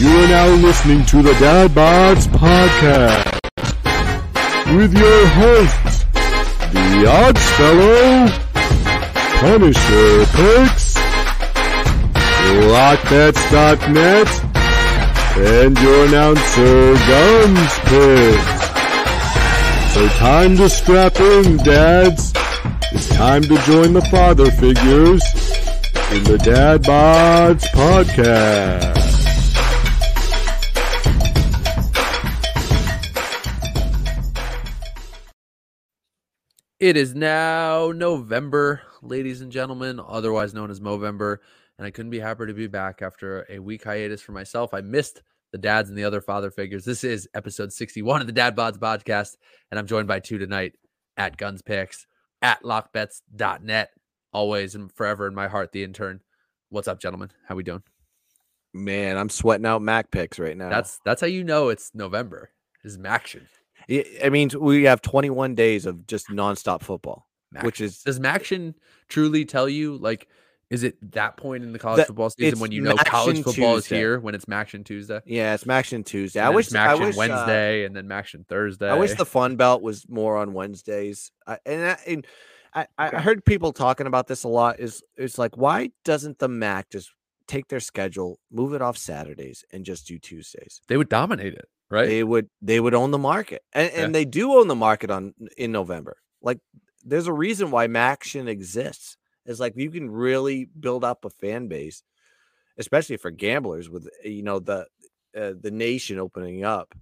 You are now listening to the Dad Bods Podcast with your hosts, the Odds Fellow, Punisher Picks, LockBets.net, and your announcer, Guns Picks. So time to strap in, dads. It's time to join the father figures in the Dad Bods Podcast. It is now November, ladies and gentlemen, otherwise known as Movember, and I couldn't be happier to be back after a week hiatus for myself. I missed the dads and the other father figures. This is episode 61 of the Dad Bods podcast, and I'm joined by two tonight at Guns Picks, at lockbets.net, always and forever in my heart, the intern. What's up, gentlemen? How we doing? Man, I'm sweating out Mac picks right now. That's that's how you know it's November. Is Maction. It, it means we have 21 days of just nonstop football, which is does Maction truly tell you like is it that point in the college football season when you know college football is here when it's Maction Tuesday? yeah, it's Maction Tuesday. I wish it's I Maction wish, uh, Wednesday and then Maction Thursday. I wish the Fun Belt was more on Wednesdays. I, and I, and I, I heard people talking about this a lot. Is it's like why doesn't the MAC just take their schedule, move it off Saturdays, and just do Tuesdays? they would dominate it, right? They would they would own the market, and, Yeah. and they do own the market on in November. Like there's a reason why Maction exists. It's like you can really build up a fan base, especially for gamblers. With you know the uh, the nation opening up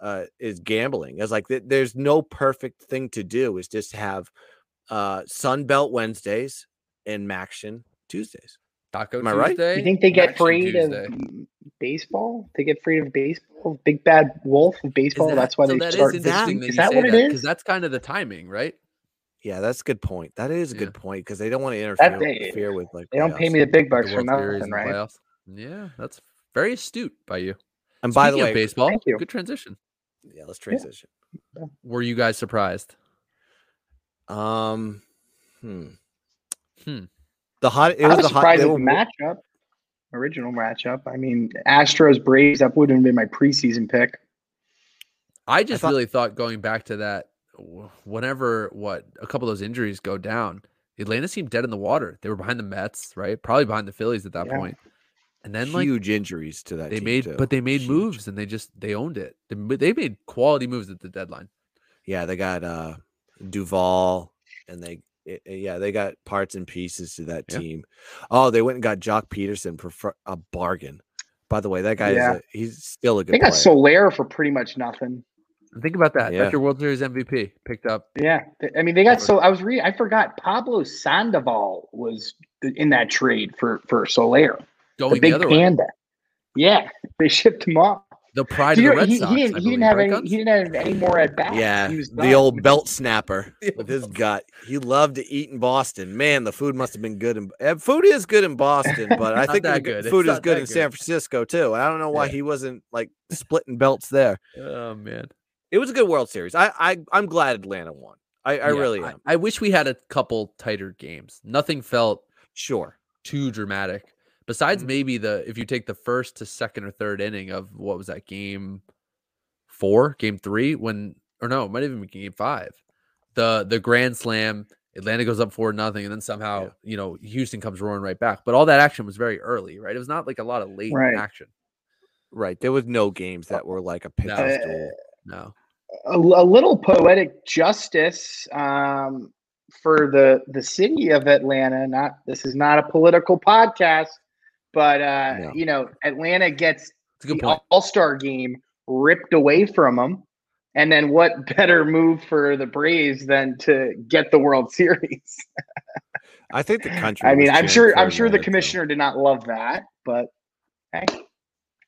uh, is gambling. It's like th- there's no perfect thing to do. Is just have uh, Sun Belt Wednesdays and Maction Tuesdays. Taco am I right? Tuesday. You think they get Maction afraid Tuesday. of baseball? They get afraid of baseball? Big bad wolf of baseball. that- that's why so they that is start. Is that you that say what it is? Because that's kind of the timing, right? Yeah, that's a good point. That is a Yeah. good point because they don't want to interfere, they- interfere with like They don't pay me the big bucks the for World Series nothing, right? playoffs. Yeah, that's very astute by you. And by the way, of baseball, Thank you. good transition. yeah, let's transition. Were you guys surprised? Um, hmm. Hmm. The hot. It I was was the hot. surprised they at the were- matchup, original matchup. I mean, Astros Braves. That wouldn't have been my preseason pick. I just thought- really thought going back to that, whenever what a couple of those injuries go down, Atlanta seemed dead in the water. They were behind the Mets, right? Probably behind the Phillies at that Yeah. point. And then like huge injuries to that. they team, made, too. but they made Huge. moves and they just they owned it. They, they made quality moves at the deadline. Yeah, they got uh Duvall, and they eh, eh, yeah they got parts and pieces to that Yeah. team. Oh, they went and got Joc Pederson for fr- a bargain. By the way, that guy Yeah. is a, he's still a good They got player. Soler for pretty much nothing. Think about that. Yeah. That's your World Series MVP picked up. Yeah, I mean, they got so. I was reading. I forgot Pablo Sandoval was in that trade for for Soler. the Going the, big other way. panda. Yeah, they shipped him off. The pride He, of the Red he- Sox. he didn't, he didn't have any. Guns? He didn't have any more at bat. Yeah, he was the old belt snapper with his gut. He loved to eat in Boston. Man, the food must have been good. In, eh, food is good in Boston, but I think the that g- good. It's food is good in good. San Francisco too. I don't know why Yeah. he wasn't like splitting belts there. Oh man. It was a good World Series. I, I I'm glad Atlanta won. I, I Yeah, really am. I, wish we had a couple tighter games. Nothing felt Sure. too dramatic. Besides Mhm. maybe the if you take the first to second or third inning of what was that game four, game three, when or no, it might even be game five. The the grand slam, Atlanta goes up four nothing, and then somehow, Yeah. you know, Houston comes roaring right back. But all that action was very early, right? It was not like a lot of late Right. action. Right. There was no games that were like a pitcher's Uh, duel. No. a, a little poetic justice um, for the the city of Atlanta. Not this is not a political podcast, but uh, No. you know, Atlanta gets the. All Star game ripped away from them. And then what better move for the Braves than to get the World Series? I think the country. I mean, I'm sure I'm sure the commissioner did not love that, but hey,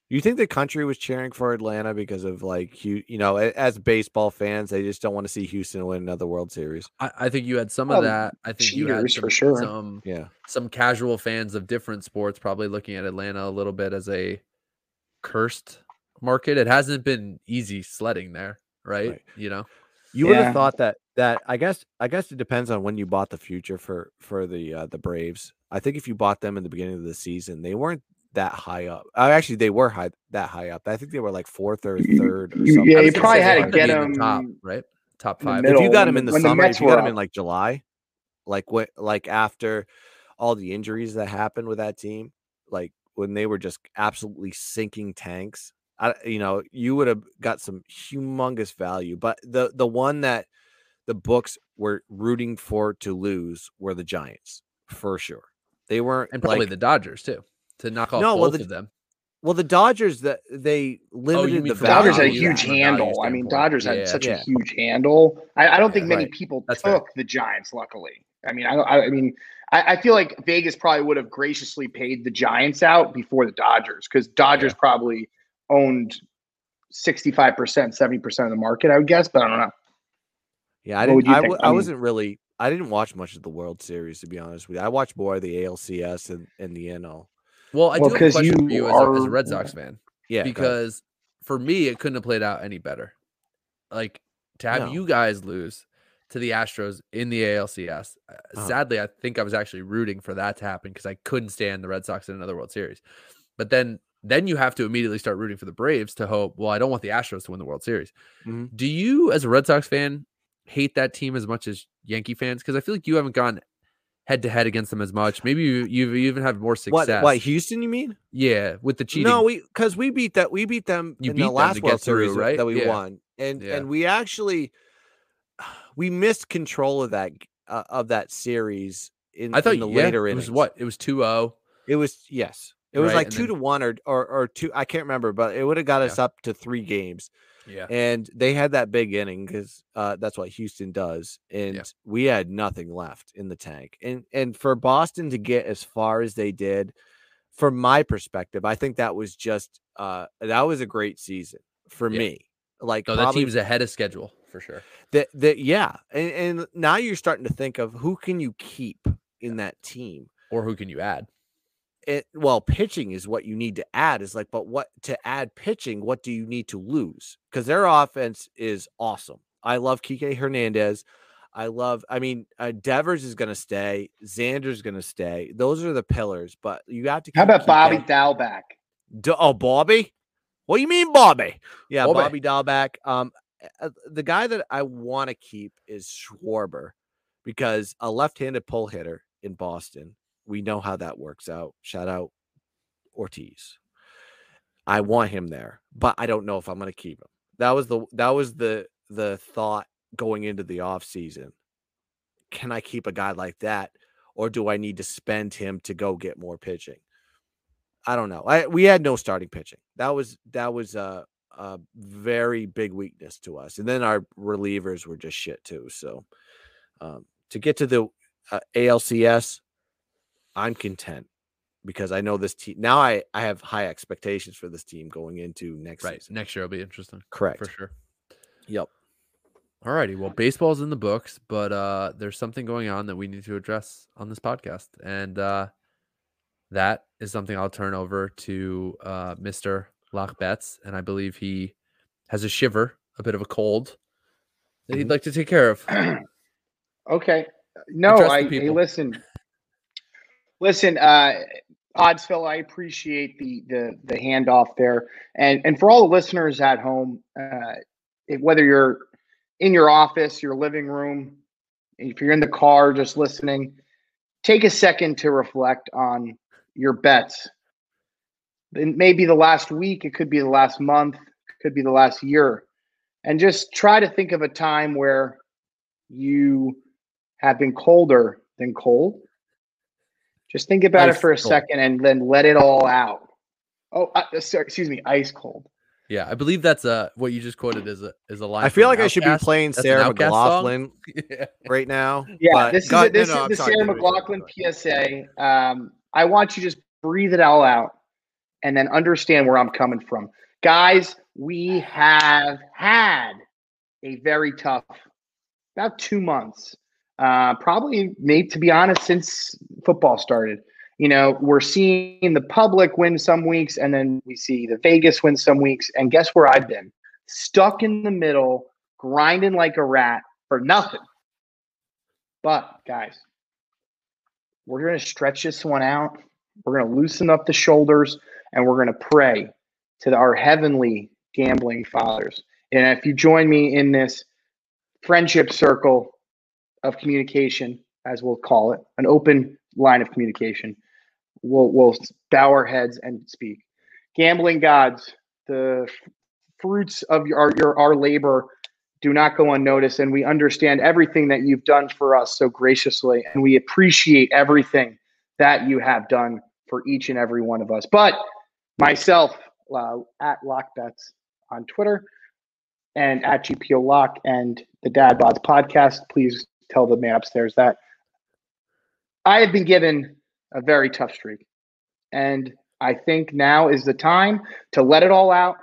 You think the country was cheering for Atlanta because of like you, you know, as baseball fans, they just don't want to see Houston win another World Series. I, I think you had some Well, of that. I think you had some, for sure. some Yeah. some casual fans of different sports probably looking at Atlanta a little bit as a cursed market. It hasn't been easy sledding there, right? Right. You know, You would have thought that that I guess I guess it depends on when you bought the future for for the uh, the Braves. I think if you bought them in the beginning of the season, they weren't that high up. Uh, actually, they were high that high up. I think they were like fourth or third. Or something. yeah, you probably had to get them top, right? Top five. middle. if you got them in the when the summer, if you got them in like July, like what, like after all the injuries that happened with that team, like when they were just absolutely sinking tanks, I, you know, you would have got some humongous value. But the the one that the books were rooting for to lose were the Giants for sure. They weren't and probably like, the Dodgers too to knock off No, well, both the- of them. well the Dodgers that they oh, limited Oh, the. Dodgers had a huge from a value handle. I mean. Dodgers had Yeah. such Yeah. a huge handle. I, I don't think many right. people That's fair. took the Giants. Luckily, I mean, I, I, I mean, I, I feel like Vegas probably would have graciously paid the Giants out before the Dodgers because Dodgers probably owned sixty-five percent, seventy percent of the market. I would guess, but I don't know. Yeah, I what didn't. you I, think? w- I I mean- wasn't really. I didn't watch much of the World Series to be honest with you. I watched more of the ALCS and, and the NL. Well, I Well, do have a 'cause question you for you as a, as a Red Sox fan Yeah, because for me it couldn't have played out any better. Like to have No. you guys lose to the Astros in the ALCS. uh, Uh-huh. Sadly, I think I was actually rooting for that to happen because I couldn't stand the Red Sox in another World Series. But then then you have to immediately start rooting for the Braves to hope, well, I don't want the Astros to win the World Series. Mhm. Do you as a Red Sox fan hate that team as much as Yankee fans because I feel like you haven't gone head to head against them as much. Maybe you you even have more success. What Houston? You mean? Yeah, with the cheating. No, we because we beat that. We beat them You in beat the last World through, Series right? that we Yeah. won, and Yeah. and we actually we missed control of that uh, of that series in, I thought in the yeah, later it innings. was what it was 2-0. It was yes. It was Right, like two then- to one or, or or two. I can't remember, but it would have got us up to three games. Yeah, and they had that big inning because uh, that's what Houston does, and we had nothing left in the tank. And and for Boston to get as far as they did, from my perspective, I think that was just uh, that was a great season for Yeah. me. Like no, that probably team's ahead of schedule for sure. that that yeah, and, and now you're starting to think of who can you keep in that team. Or who can you add? It, well, pitching is what you need to add. Is like, but what to add pitching? What do you need to lose? Because their offense is awesome. I love Kike Hernandez. I love. I mean, uh, Devers is going to stay. Xander's going to stay. Those are the pillars. But you have to. How about Bobby Dalbec? D- oh, Bobby. What do you mean, Bobby? Yeah, Bobby. Bobby. Um, uh, the guy that I want to keep is Schwarber because a left-handed pull hitter in Boston. We know how that works out. Shout out Ortiz. I want him there, but I don't know if I'm going to keep him. That was the that was the the thought going into the off season. Can I keep a guy like that, or do I need to spend him to go get more pitching? I don't know. I we had no starting pitching. That was that was a, a very big weakness to us, and then our relievers were just shit too. So um, to get to the uh, ALCS, I'm content because I know this team now. I I have high expectations for this team going into next Right. season. Next year will be interesting Correct. for sure. Yep. All righty. Well, baseball's in the books, but uh there's something going on that we need to address on this podcast. And uh that is something I'll turn over to uh Mr. LockBets. And I believe he has a shiver, a bit of a cold that he'd Mhm. like to take care of. Okay. No, I hey, listen. Listen, uh Odds Fellow, I appreciate the the the handoff there. And and for all the listeners at home, uh whether you're in your office, your living room, if you're in the car just listening, take a second to reflect on your bets. It may be the last week, it could be the last month, could be the last year. And just try to think of a time where you have been colder than cold. Just think about Ice it for a cold. second and then let it all out. Oh, uh, sorry, excuse me, ice cold. Yeah, I believe that's uh what you just quoted is a is a line. I feel like I should be playing That's Sarah Outkast? McLachlan yeah. right now. Yeah, but this is go- a, this no, is I'm the Sarah go McLachlan. PSA. Um, I want you to just breathe it all out and then understand where I'm coming from. Guys, we have had a very tough about two months. Uh, probably maybe to be honest, since football started. You know, we're seeing the public win some weeks, and then we see the Vegas win some weeks. And guess where I've been? Stuck in the middle, grinding like a rat for nothing. But guys, we're going to stretch this one out We're going to loosen up the shoulders and we're going to pray to our heavenly gambling fathers. And if you join me in this friendship circle of communication, as we'll call it, an open line of communication, we'll, we'll bow our heads and speak. Gambling gods, the fruits of your, your our labor do not go unnoticed, and we understand everything that you've done for us so graciously, and we appreciate everything that you have done for each and every one of us. But myself, uh, at Lockbets on Twitter, and at GPO Lock and the Dad Bods podcast, please tell the man upstairs that I have been given a very tough streak. And I think now is the time to let it all out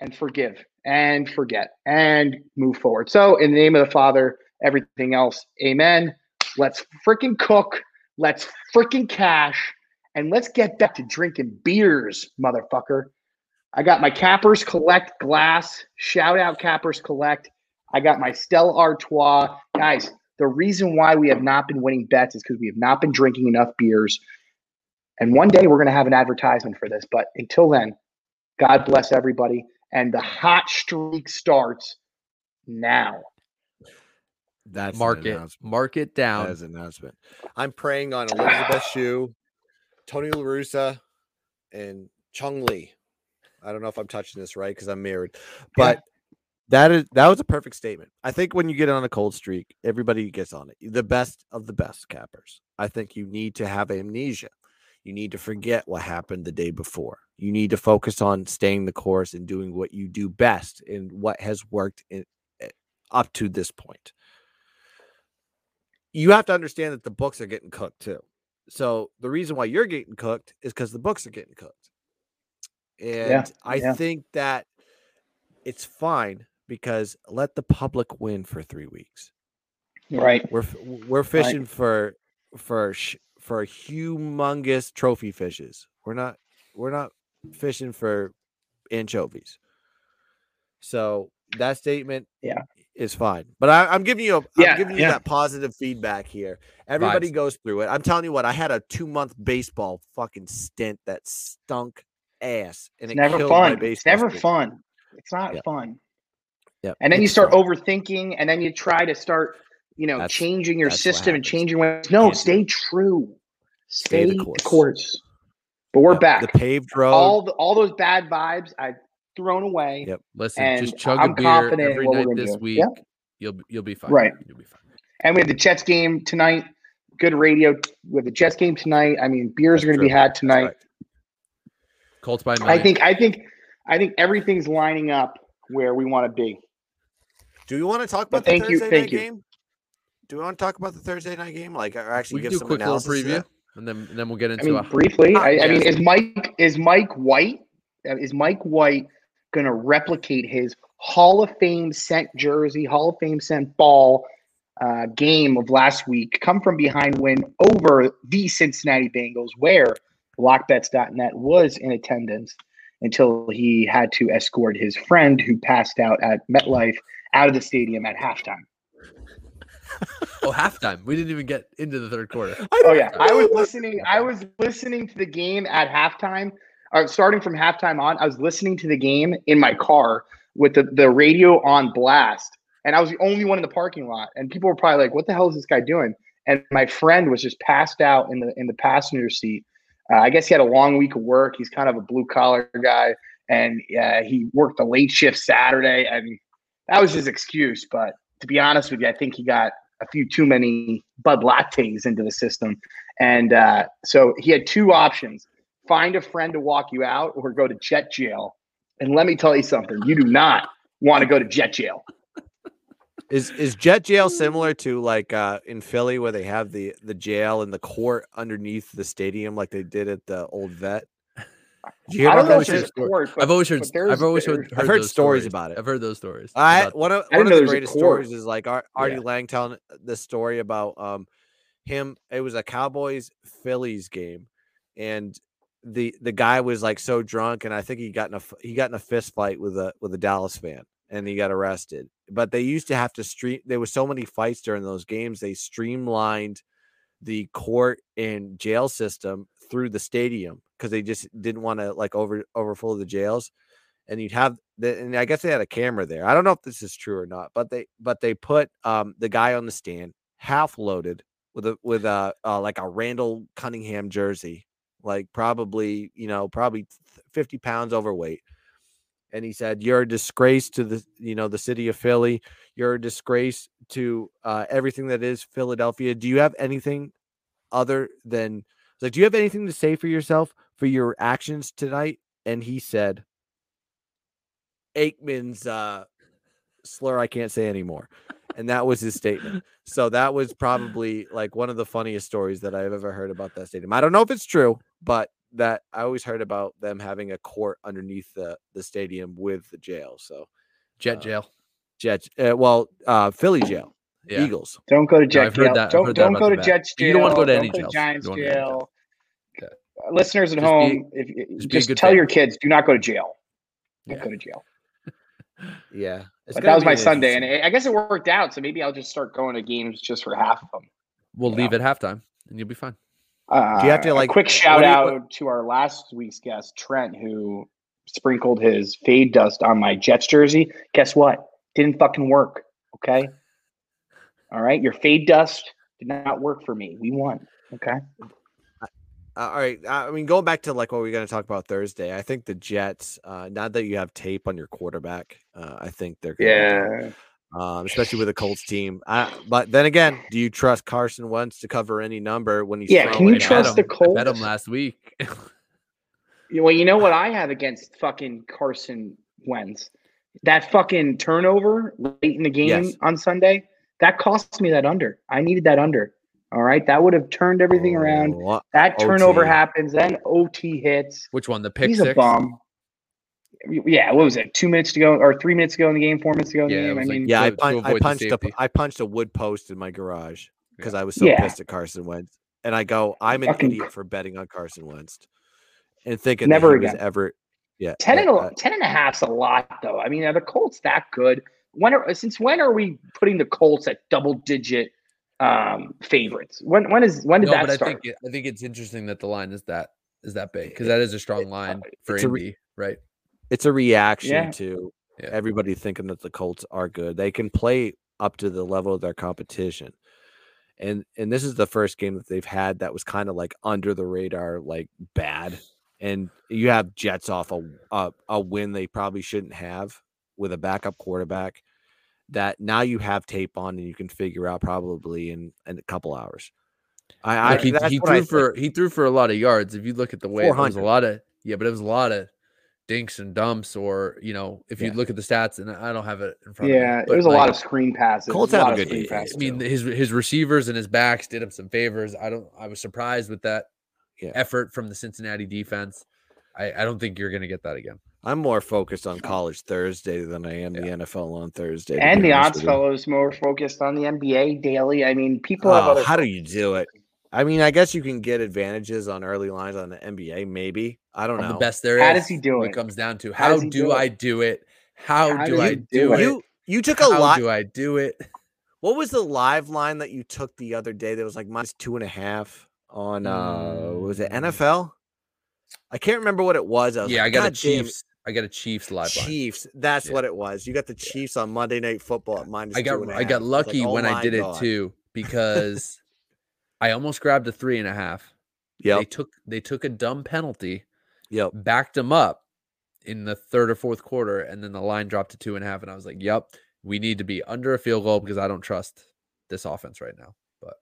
and forgive and forget and move forward. So, in the name of the Father, everything else, amen. Let's freaking cook. Let's freaking cash. And let's get back to drinking beers, motherfucker. I got my Cappers Collect glass. Shout out Cappers Collect. I got my Stella Artois. Guys, the reason why we have not been winning bets is because we have not been drinking enough beers. And one day we're going to have an advertisement for this. But until then, God bless everybody. And the hot streak starts now. That's Mark it. Mark it down. That is an announcement. I'm praying on Elizabeth Shue, Tony LaRussa, and Chung Lee. I don't know if I'm touching this right because I'm married, but yeah. That is that was a perfect statement. I think when you get on a cold streak, everybody gets on it. The best of the best cappers. I think you need to have amnesia. You need to forget what happened the day before. You need to focus on staying the course and doing what you do best and what has worked in, eh, up to this point. You have to understand that the books are getting cooked too. So the reason why you're getting cooked is because the books are getting cooked. And yeah, I yeah. think that it's fine because let the public win for three weeks. Right. We're we're fishing right. for for for humongous trophy fishes. We're not we're not fishing for anchovies. So that statement yeah is fine. But I, am giving you a, yeah, I'm giving you yeah. that positive feedback here. Everybody goes through it. I'm telling you what, I had a two month baseball fucking stint that stunk ass. And it's it never fun. It's never fun. It's not yep. fun. Yeah. And then it's you start fun. overthinking and then you try to start, you know, that's, changing your system and changing ways. No, Can't stay true. Stay, stay the course. course. But we're yep. back. The paved road. All the, all those bad vibes I've thrown away. Yep. Listen, just chug I'm a beer every night this week. Yep. You'll you'll be fine. Right. You'll be fine. And we have the Jets game tonight. Good radio. We have the Jets game tonight. I mean, beers That's are going to be had tonight. Right. Colts by nine. I think. I think. I think everything's lining up where we want to be. Do you want to talk about but the thank Thursday you, thank night you. game? Do we want to talk about the Thursday night game? Like, or actually we give some quick analysis preview, and then and then we'll get into. I mean, a, briefly. I, I mean, is Mike is Mike White uh, is Mike White going to replicate his Hall of Fame sent jersey, Hall of Fame sent ball uh, game of last week? Come from behind win over the Cincinnati Bengals, where lockbets.net was in attendance until he had to escort his friend who passed out at MetLife out of the stadium at halftime. oh, halftime. We didn't even get into the third quarter. Oh yeah, I was listening. I was listening to the game at halftime. Uh, starting from halftime on, I was listening to the game in my car with the, the radio on blast, and I was the only one in the parking lot. And people were probably like, "What the hell is this guy doing?" And my friend was just passed out in the in the passenger seat. Uh, I guess he had a long week of work. He's kind of a blue collar guy, and uh, he worked a late shift Saturday. I mean, that was his excuse. But to be honest with you, I think he got a few too many Bud lattes into the system, and uh, so he had two options: find a friend to walk you out, or go to jet jail. And let me tell you something: you do not want to go to jet jail. Is is jet jail similar to like uh, in Philly where they have the the jail and the court underneath the stadium like they did at the old vet? I don't know if there's court, I've always heard. I've always heard. I've heard stories, about it. I've heard those stories. I one of one of the greatest stories is like Artie yeah. Lange telling the story about um him. It was a Cowboys Phillies game, and the the guy was like so drunk, and I think he got in a he got in a fist fight with a with a Dallas fan, and he got arrested. But they used to have to stream. There was so many fights during those games. They streamlined the court and jail system through the stadium because they just didn't want to like over overfull the jails. And you'd have the, and I guess they had a camera there. I don't know if this is true or not, but they but they put um the guy on the stand half loaded with a with a uh, like a Randall Cunningham jersey, like probably you know probably fifty pounds overweight. And he said, "You're a disgrace to the you know the city of Philly. You're a disgrace to uh, everything that is Philadelphia. Do you have anything other than like? Do you have anything to say for yourself for your actions tonight?" And he said, "Aikman's uh, slur I can't say anymore." and that was his statement. So that was probably like one of the funniest stories that I've ever heard about that stadium. I don't know if it's true, but that I always heard about them having a court underneath the the stadium with the jail. So Jet uh, jail. jet. uh, well, uh, Philly jail, Yeah. Eagles. Don't go to Jet I've heard jail. that- I've Don't heard don't about go to bat. Jets jail. You don't wanna go to any don't jails. Giants You wanna jail. Okay. Listeners at Just home, if, if- just just, be a good tell fan. your kids, do not go to jail. Don't Yeah. go to jail. Yeah, it's But that was my Sunday, and interesting- I I guess it worked out. So maybe I'll just start going to games just for half of them. We'll leave know. at halftime and you'll be fine. Uh, Do you have to, a like, quick shout do you- out to our last week's guest, Trent, who sprinkled his fade dust on my Jets jersey. Guess what? Didn't fucking work. Okay. All right. Your fade dust did not work for me. We won. Okay. Uh, all right. I mean, going back to like what we are going to talk about Thursday, I think the Jets, uh, now that you have tape on your quarterback, uh, I think they're gonna be um, especially with a Colts team. I, but then again, do you trust Carson Wentz to cover any number when he's Yeah, can you trust the Colts? I bet him last week. Well, you know what I have against fucking Carson Wentz? That fucking turnover late in the game Yes. on Sunday, that cost me that under. I needed that under. All right. That would have turned everything around. Oh, That turnover OT. happens, then OT hits. Which one? The pick He's six? a bum. Yeah, what was it? Two minutes to go, or three minutes to go in the game, four minutes to go in Yeah, the game. I was like- Yeah, I, to- to pun- I punched a punched a wood post in my garage because I was so Yeah. pissed at Carson Wentz, and I go, I'm an Fucking idiot for betting on Carson Wentz and thinking Never that he was again. ever. Yeah, 10 and, uh, a, 10 and a half's a lot, though. I mean, are the Colts that good? When are, since when are we putting the Colts at double digit um, favorites? When when is when did No, that but I think I think it's interesting that the line is that is that big because that is a strong line for it's a re- Indy, right? it's a reaction Yeah. to Yeah. everybody thinking that the Colts are good. They can play up to the level of their competition. And and this is the first game that they've had that was kind of like under the radar, like bad. And you have Jets off a, a a win they probably shouldn't have with a backup quarterback. That now you have tape on and you can figure out probably in, in a couple hours. I, I he, he what I threw for he threw for a lot of yards. If you look at the way it was a lot of yeah, but it was a lot of dinks and dumps, or you know, if you look at the stats, and I don't have it in front of me. yeah, it but, was a lot of screen passes. Colts a have lot a good screen defense. I mean, too. his his receivers and his backs did him some favors. I don't. I was surprised with that Yeah. effort from the Cincinnati defense. I, I don't think you're going to get that again. I'm more focused on college Thursday than I am the NFL on Thursday. And the honest odds with you. fellows more focused on the NBA daily. I mean, people have Oh, other. how do you do it? I mean, I guess you can get advantages on early lines on the NBA, maybe. I don't I'm know. the best there is. How does he do when it? comes down to How how, do, do? I do it? How, How do do I do, do it? it? You you took a lot. How lot. do I do it? What was the live line that you took the other day? That was like minus two and a half on uh was it Mm. NFL? I can't remember what it was. I was Yeah, like, I got a "God damn, Chiefs. I got a Chiefs live line. Chiefs. That's Yeah. what it was. You got the Chiefs on Monday Night Football at minus. I got and got half. was like, lucky "Oh when I did God." it too because I almost grabbed a three and a half. Yeah. They took they took a dumb penalty, Yep. backed them up in the third or fourth quarter, and then the line dropped to two and a half. And I was like, "Yep, we need to be under a field goal because I don't trust this offense right now." But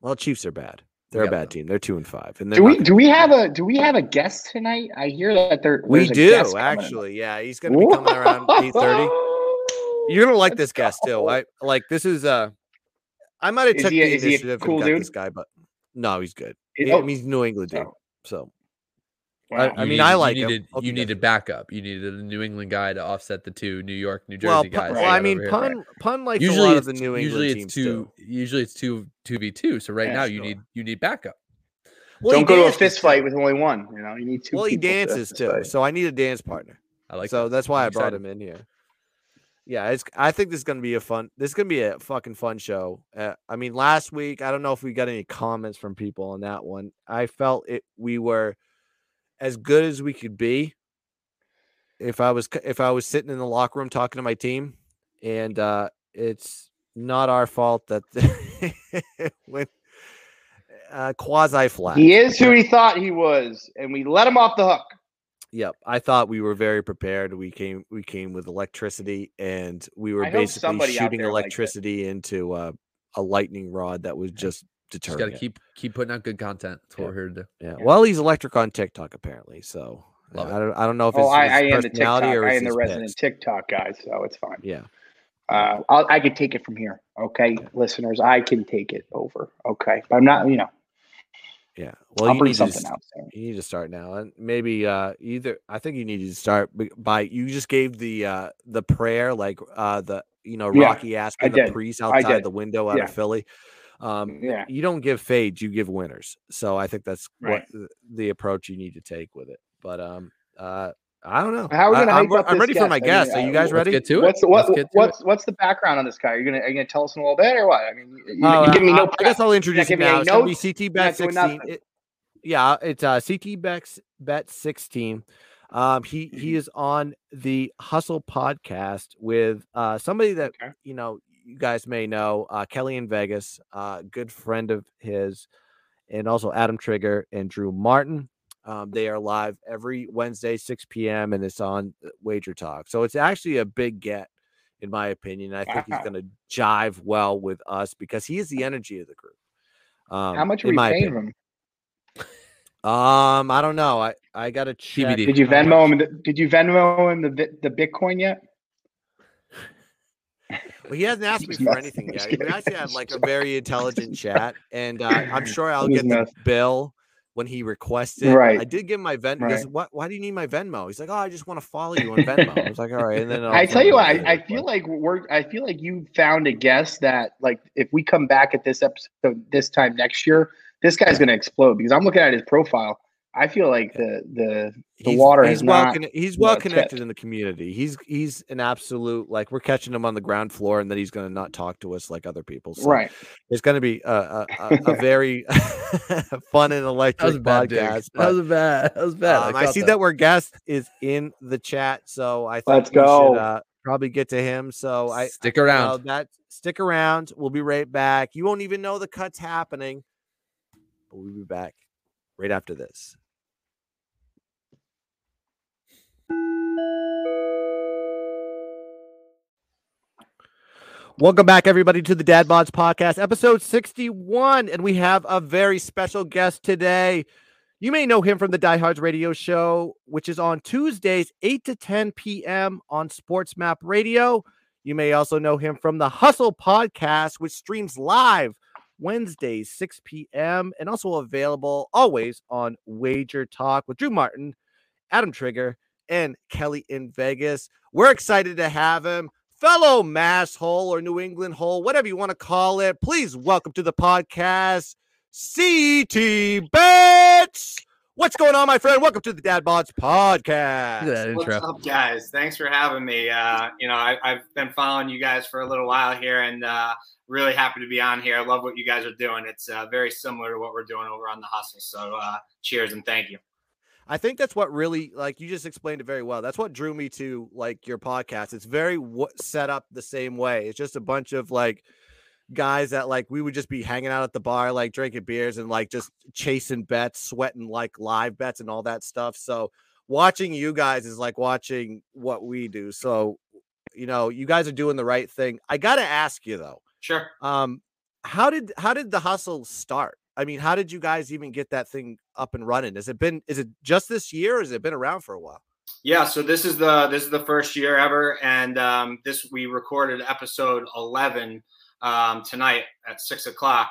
Well, Chiefs are bad. They're a bad team. They're two and five. And they're do we do we have a do we have a guest tonight? I hear that there. we do actually. Yeah, he's gonna be coming around eight thirty. You're gonna like this guest too. I like this is uh I might have took he the is he a initiative cool and got dude? this guy, but no, he's good. Is- He- oh, I mean, he's New England dude. so- So wow. I you mean, needed- I like him. needed Hope you needed backup. You needed a New England guy to offset the two New York, New Jersey well, guys. pun, that well, you I mean, over here. pun pun likes usually a lot of the New England usually teams it's two too. usually it's two two v two. So right Yeah, now you need you need backup. Well, Don't go to a fist fight with only one. You know, you need two. Well, he people to dances too, fight. so I need a dance partner. I like so that. that's why I'm I brought excited. him in here. yeah, it's. I think this is gonna be a fun. This is gonna be a fucking fun show. Uh, I mean, last week I don't know if we got any comments from people on that one. I felt it. We were as good as we could be. If I was if I was sitting in the locker room talking to my team, and uh, it's not our fault that went uh, quasi flat. He is who he thought he was, and we let him off the hook. Yep, I thought we were very prepared. We came we came with electricity, and we were basically shooting electricity into uh, a lightning rod that was just determined. Just got to keep keep putting out good content. That's what yeah. we're here to do. Yeah. yeah. Well, he's electric on TikTok apparently, so Love I don't I don't know if it's oh, I, I am the TikTok. I am the resident pissed. TikTok guy, so it's fine. Yeah. Uh, I'll, I can take it from here. Okay, listeners, I can take it over. Okay, but I'm not. You know, yeah. Well, I'll you bring something to, out. Soon. You need to start now, and maybe uh, either. I think you need to start by. You just gave the uh, the prayer, like uh, the you know Rocky yeah, asking the priest outside the window out yeah. of Philly. Um, yeah. You don't give fades, you give winners. So I think that's right. what the, the, approach you need to take with it. But um, uh, I don't know. How are we gonna I, am I'm ready guest? for my guest. Are you guys ready? Let's get to what's, it. What, what's what's the background on this guy? Are you gonna are you gonna tell us in a little bit or what? I mean, you, uh, you give me no. I, I guess I'll introduce you now. It's gonna be CT Bet 16. It, yeah, it's uh, CT Bet Bet 16. Um, he mm-hmm. he is on the Hustle podcast with uh somebody that okay. you know you guys may know, uh, Kelly in Vegas, uh, good friend of his, and also Adam Trigger and Drew Martin. Um, they are live every Wednesday, 6 p.m., and it's on uh, Wager Talk. So it's actually a big get, in my opinion. I think he's going to jive well with us because he is the energy of the group. Um, How much are we paying opinion. him? Um, I don't know. I I got to check. Did you Venmo him? The, did you Venmo him the the Bitcoin yet? Well, he hasn't asked me for anything yet. We actually had like a very intelligent chat, and uh, I'm sure I'll get the bill when he requested. Right. I did give him my Venmo. Right. What? Why do you need my Venmo? He's like, oh, I just want to follow you on Venmo. I was like, all right. And then I tell you what, I, I feel like we're. I feel like you found a guest that, like, if we come back at this episode this time next year, this guy's going to explode because I'm looking at his profile I feel like the the the he's, water he's well con- he's well connected tipped. in the community. He's he's an absolute like we're catching him on the ground floor, and then he's going to not talk to us like other people. So right. It's going to be a, a, a, a very fun and electric that podcast. But, that was bad. That was bad. Um, I, I see that. that our guest is in the chat, so I think let's go. Should, uh, probably get to him. So I stick around. You know, that stick around. We'll be right back. You won't even know the cut's happening, but we'll be back right after this. Welcome back, everybody, to the Dad Bods Podcast, episode 61. And we have a very special guest today. You may know him from the Diehards radio show, which is on Tuesdays, 8 to 10 p.m. on Sports Map Radio. You may also know him from the Hustle Podcast, which streams live Wednesdays, 6 p.m., and also available always on Wager Talk with Drew Martin, Adam Trigger, and Kelly in Vegas. We're excited to have him fellow Mass Hole or New England Hole, whatever you want to call it, please welcome to the podcast, CT Bets. What's going on, my friend? Welcome to the Dad Bods podcast. What's up, guys? Thanks for having me. Uh, you know, I, have been following you guys for a little while here, and uh, really happy to be on here. I love what you guys are doing. It's uh, very similar to what we're doing over on the Hustle. So, uh, cheers and thank you. I think that's what really like you just explained it very well. That's what drew me to like your podcast. It's very w- set up the same way. It's just a bunch of like guys that like we would just be hanging out at the bar, like drinking beers and like just chasing bets, sweating like live bets and all that stuff. So watching you guys is like watching what we do. So you know, you guys are doing the right thing. I got to ask you though. Sure. Um how did how did the hustle start? I mean, how did you guys even get that thing up and running? Has it been is it just this year or has it been around for a while? Yeah, so this is the this is the first year ever, and um, this we recorded episode eleven um, tonight at six o'clock,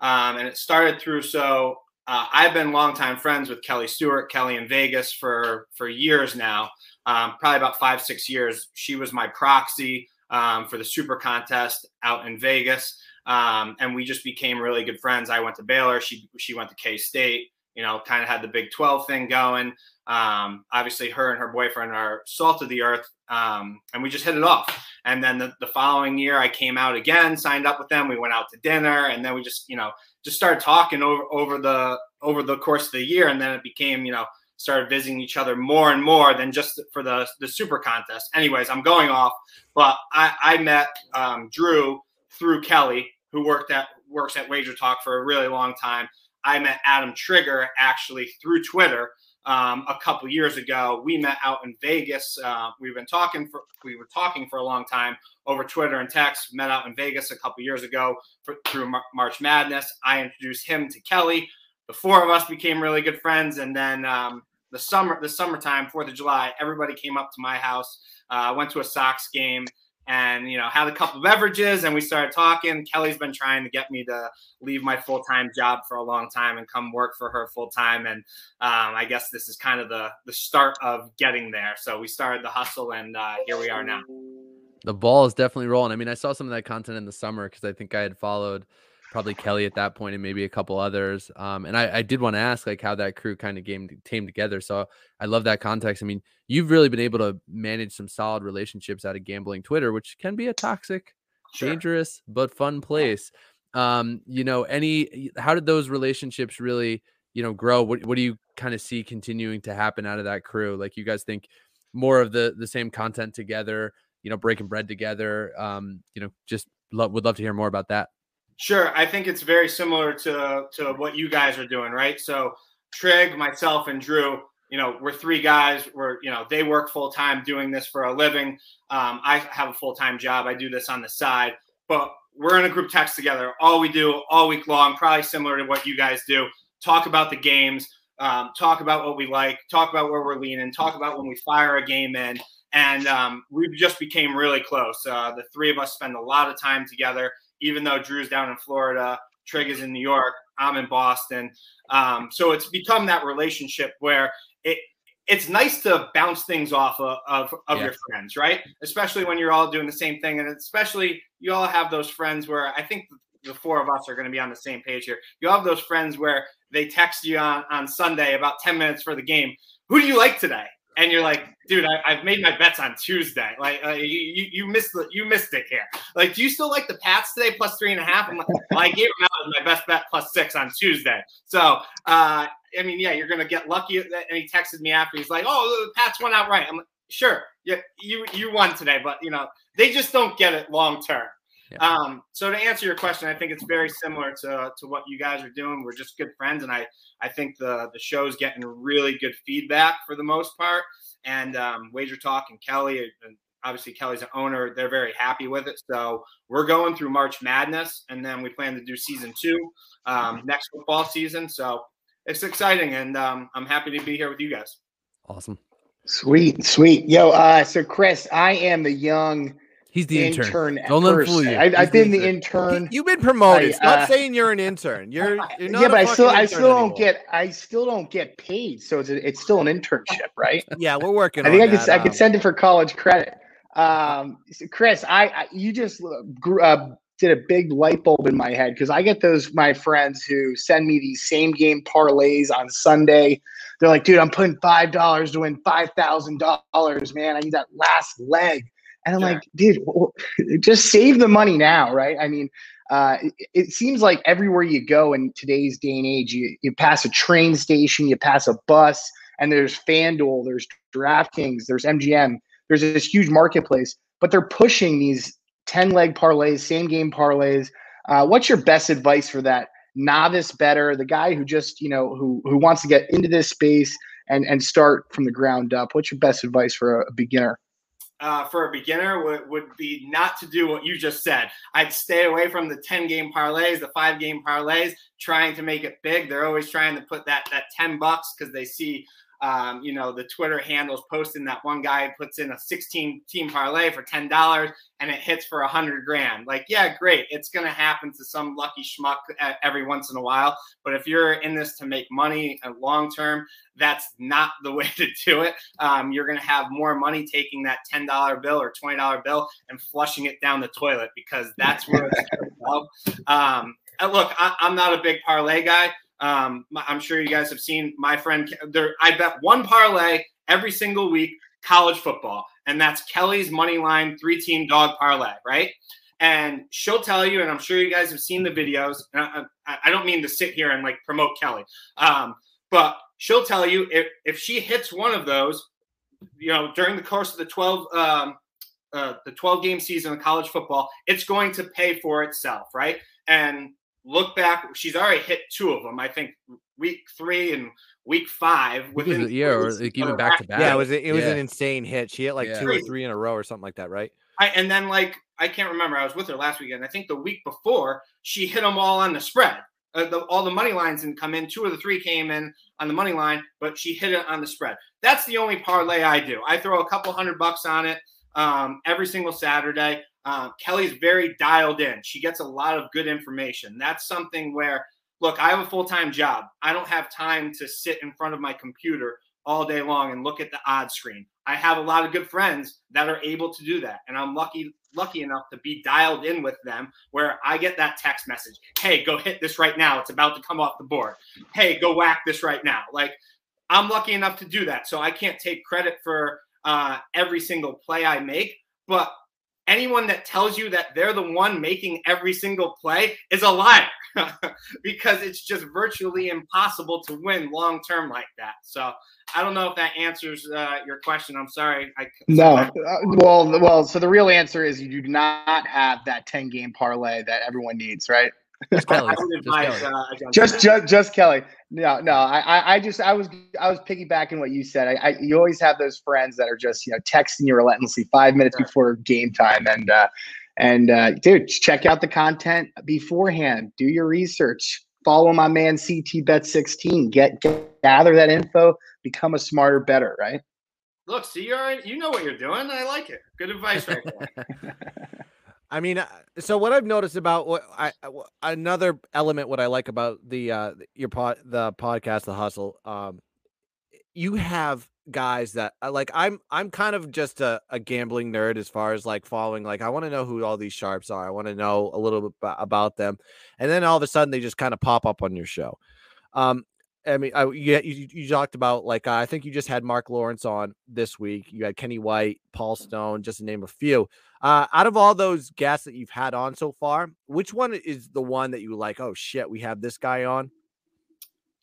um, and it started through. So uh, I've been longtime friends with Kelly Stewart, Kelly in Vegas for for years now, um, probably about five six years. She was my proxy um, for the Super Contest out in Vegas. Um, and we just became really good friends. I went to Baylor. She she went to K State. you know, kind of had the Big 12 thing going. Um, obviously, her and her boyfriend are salt of the earth, um, and we just hit it off. And then the, the following year, I came out again, signed up with them. We went out to dinner, and then we just, you know, just started talking over over the over the course of the year, and then it became, you know, started visiting each other more and more than just for the the super contest. Anyways, I'm going off, but I, I met um, Drew through Kelly, who worked at works at Wager Talk for a really long time. I met Adam Trigger actually through Twitter um, a couple years ago. We met out in Vegas. Uh, we've been talking for we were talking for a long time over Twitter and text. Met out in Vegas a couple years ago for, through Mar- March Madness. I introduced him to Kelly. The four of us became really good friends, and then um, the summer, the summertime, Fourth of July, everybody came up to my house. Uh, went to a Sox game and you know had a couple beverages and we started talking. Kelly's been trying to get me to leave my full-time job for a long time and come work for her full-time and um, i guess this is kind of the the start of getting there. So we started the hustle and uh, here we are now. The ball is definitely rolling. I mean i saw some of that content in the summer because i think i had followed probably Kelly at that point and maybe a couple others. Um, and I, I did want to ask like how that crew kind of game came together. So I love that context. I mean, you've really been able to manage some solid relationships out of gambling Twitter, which can be a toxic, sure. dangerous, but fun place. Um, you know, any how did those relationships really, you know, grow? What what do you kind of see continuing to happen out of that crew? Like you guys think more of the the same content together, you know, breaking bread together. Um, you know, just love would love to hear more about that. Sure, I think it's very similar to to what you guys are doing, right? So Trig, myself, and Drew, you know, we're three guys. We're you know they work full time doing this for a living. Um, I have a full time job. I do this on the side, but we're in a group text together. All we do all week long, probably similar to what you guys do. Talk about the games, um, talk about what we like, talk about where we're leaning, talk about when we fire a game in, and um, we just became really close. Uh, the three of us spend a lot of time together even though Drew's down in Florida, Trig is in New York, I'm in Boston. Um, so it's become that relationship where it it's nice to bounce things off of, of, of your friends, right? Especially when you're all doing the same thing. And especially you all have those friends where I think the four of us are going to be on the same page here. You have those friends where they text you on, on Sunday about 10 minutes for the game. Who do you like today? And you're like, dude, I, have made my bets on Tuesday. Like, uh, you, you, missed the, you missed it here. Like, do you still like the Pats today plus three and a half? I'm like, well, I gave them out my best bet plus six on Tuesday. So, uh, I mean, yeah, you're gonna get lucky. And he texted me after. He's like, oh, the Pats went out right. I'm like, sure, yeah, you you won today, but you know, they just don't get it long term. Yeah. Um, so to answer your question, I think it's very similar to, to what you guys are doing. We're just good friends, and I I think the the show's getting really good feedback for the most part. And um, Wager Talk and Kelly, and obviously Kelly's an owner, they're very happy with it. So we're going through March Madness, and then we plan to do season two um, next football season. So it's exciting, and um, I'm happy to be here with you guys. Awesome. Sweet, sweet. Yo, uh, so Chris, I am the young He's the intern. intern Don't let him fool you. I, have been the intern. You've been promoted. I, Stop uh, saying you're an intern. You're, you're not. Yeah, but I still, I still don't anymore. get, I still don't get paid. So it's, a, it's still an internship, right? yeah, we're working. I think I could, um, I could send it for college credit. Um, Chris, I, I you just uh, did a big light bulb in my head because I get those my friends who send me these same game parlays on Sunday. They're like, dude, I'm putting five dollars to win five thousand dollars, man. I need that last leg. And I'm sure. like, dude, just save the money now, right? I mean, uh, it, it, seems like everywhere you go in today's day and age, you, you pass a train station, you pass a bus, and there's FanDuel, there's DraftKings, there's MGM, there's this huge marketplace, but they're pushing these 10 leg parlays, same game parlays. Uh, what's your best advice for that novice bettor, the guy who just, you know, who, who wants to get into this space and, and start from the ground up? What's your best advice for a, a beginner? Uh, for a beginner would, would be not to do what you just said. I'd stay away from the 10 game parlays, the five game parlays, trying to make it big. They're always trying to put that, that 10 bucks because they see um, you know, the Twitter handles posting that one guy puts in a 16 team parlay for $10 and it hits for a hundred grand. Like, yeah, great. It's going to happen to some lucky schmuck every once in a while. But if you're in this to make money long term, that's not the way to do it. Um, you're going to have more money taking that $10 bill or $20 bill and flushing it down the toilet because that's where it's going to go. Um, look, I, I'm not a big parlay guy. Um, I'm sure you guys have seen my friend. There, I bet one parlay every single week college football, and that's Kelly's money line three team dog parlay, right? And she'll tell you, and I'm sure you guys have seen the videos. I, I I don't mean to sit here and like promote Kelly, um, but she'll tell you if if she hits one of those, you know, during the course of the 12 um, uh, the 12 game season of college football, it's going to pay for itself, right? And look back, she's already hit two of them. I think week three and week five. Within Within yeah, or like even back to back. Yeah, it was it was an insane hit. She hit like Yeah. two or three in a row or something like that, right? I, and then like I can't remember. I was with her last weekend. I think the week before she hit them all on the spread. Uh, the, all the money lines didn't come in. Two of the three came in on the money line, but she hit it on the spread. That's the only parlay I do. I throw a couple hundred bucks on it um, every single Saturday. Uh, Kelly's very dialed in. She gets a lot of good information. That's something where, look, I have a full time job. I don't have time to sit in front of my computer all day long and look at the odd screen. I have a lot of good friends that are able to do that, and I'm lucky lucky enough to be dialed in with them where I get that text message, "Hey, go hit this right now. It's about to come off the board. Hey, go whack this right now." Like I'm lucky enough to do that, so I can't take credit for uh, every single play I make, but anyone that tells you that they're the one making every single play is a liar because it's just virtually impossible to win long term like that. So I don't know if that answers uh, your question. I'm sorry. I No, uh, well, well. So the real answer is you do not have that ten game parlay that everyone needs, right? Just Kelly. Just advise Kelly. uh, Just, just, just Kelly. No, no. I, I, I just, I was, I was piggybacking what you said. I, I, you always have those friends that are just, you know, texting you relentlessly five minutes Sure. before game time, and, uh, and, uh, dude, check out the content beforehand. Do your research. Follow my man CT Bet sixteen. Get, get, gather that info. Become a smarter, bettor. Right. Look, see, you're you know what you're doing. I like it. Good advice right there. I mean, uh, so what I've noticed about what I I- another element what I like about the uh your pod the podcast the hustle um you have guys that uh, like I'm I'm kind of just a, a gambling nerd as far as like following like I want to know who all these sharps are. I want to know a little bit about them. And then all of a sudden they just kind of pop up on your show. Um I mean, I, you, you you talked about like uh, I think you just had Mark Lawrence on this week. You had Kenny White, Paul Stone, just to name a few. Uh, out of all those guests that you've had on so far, which one is the one that you like? Oh shit, we have this guy on.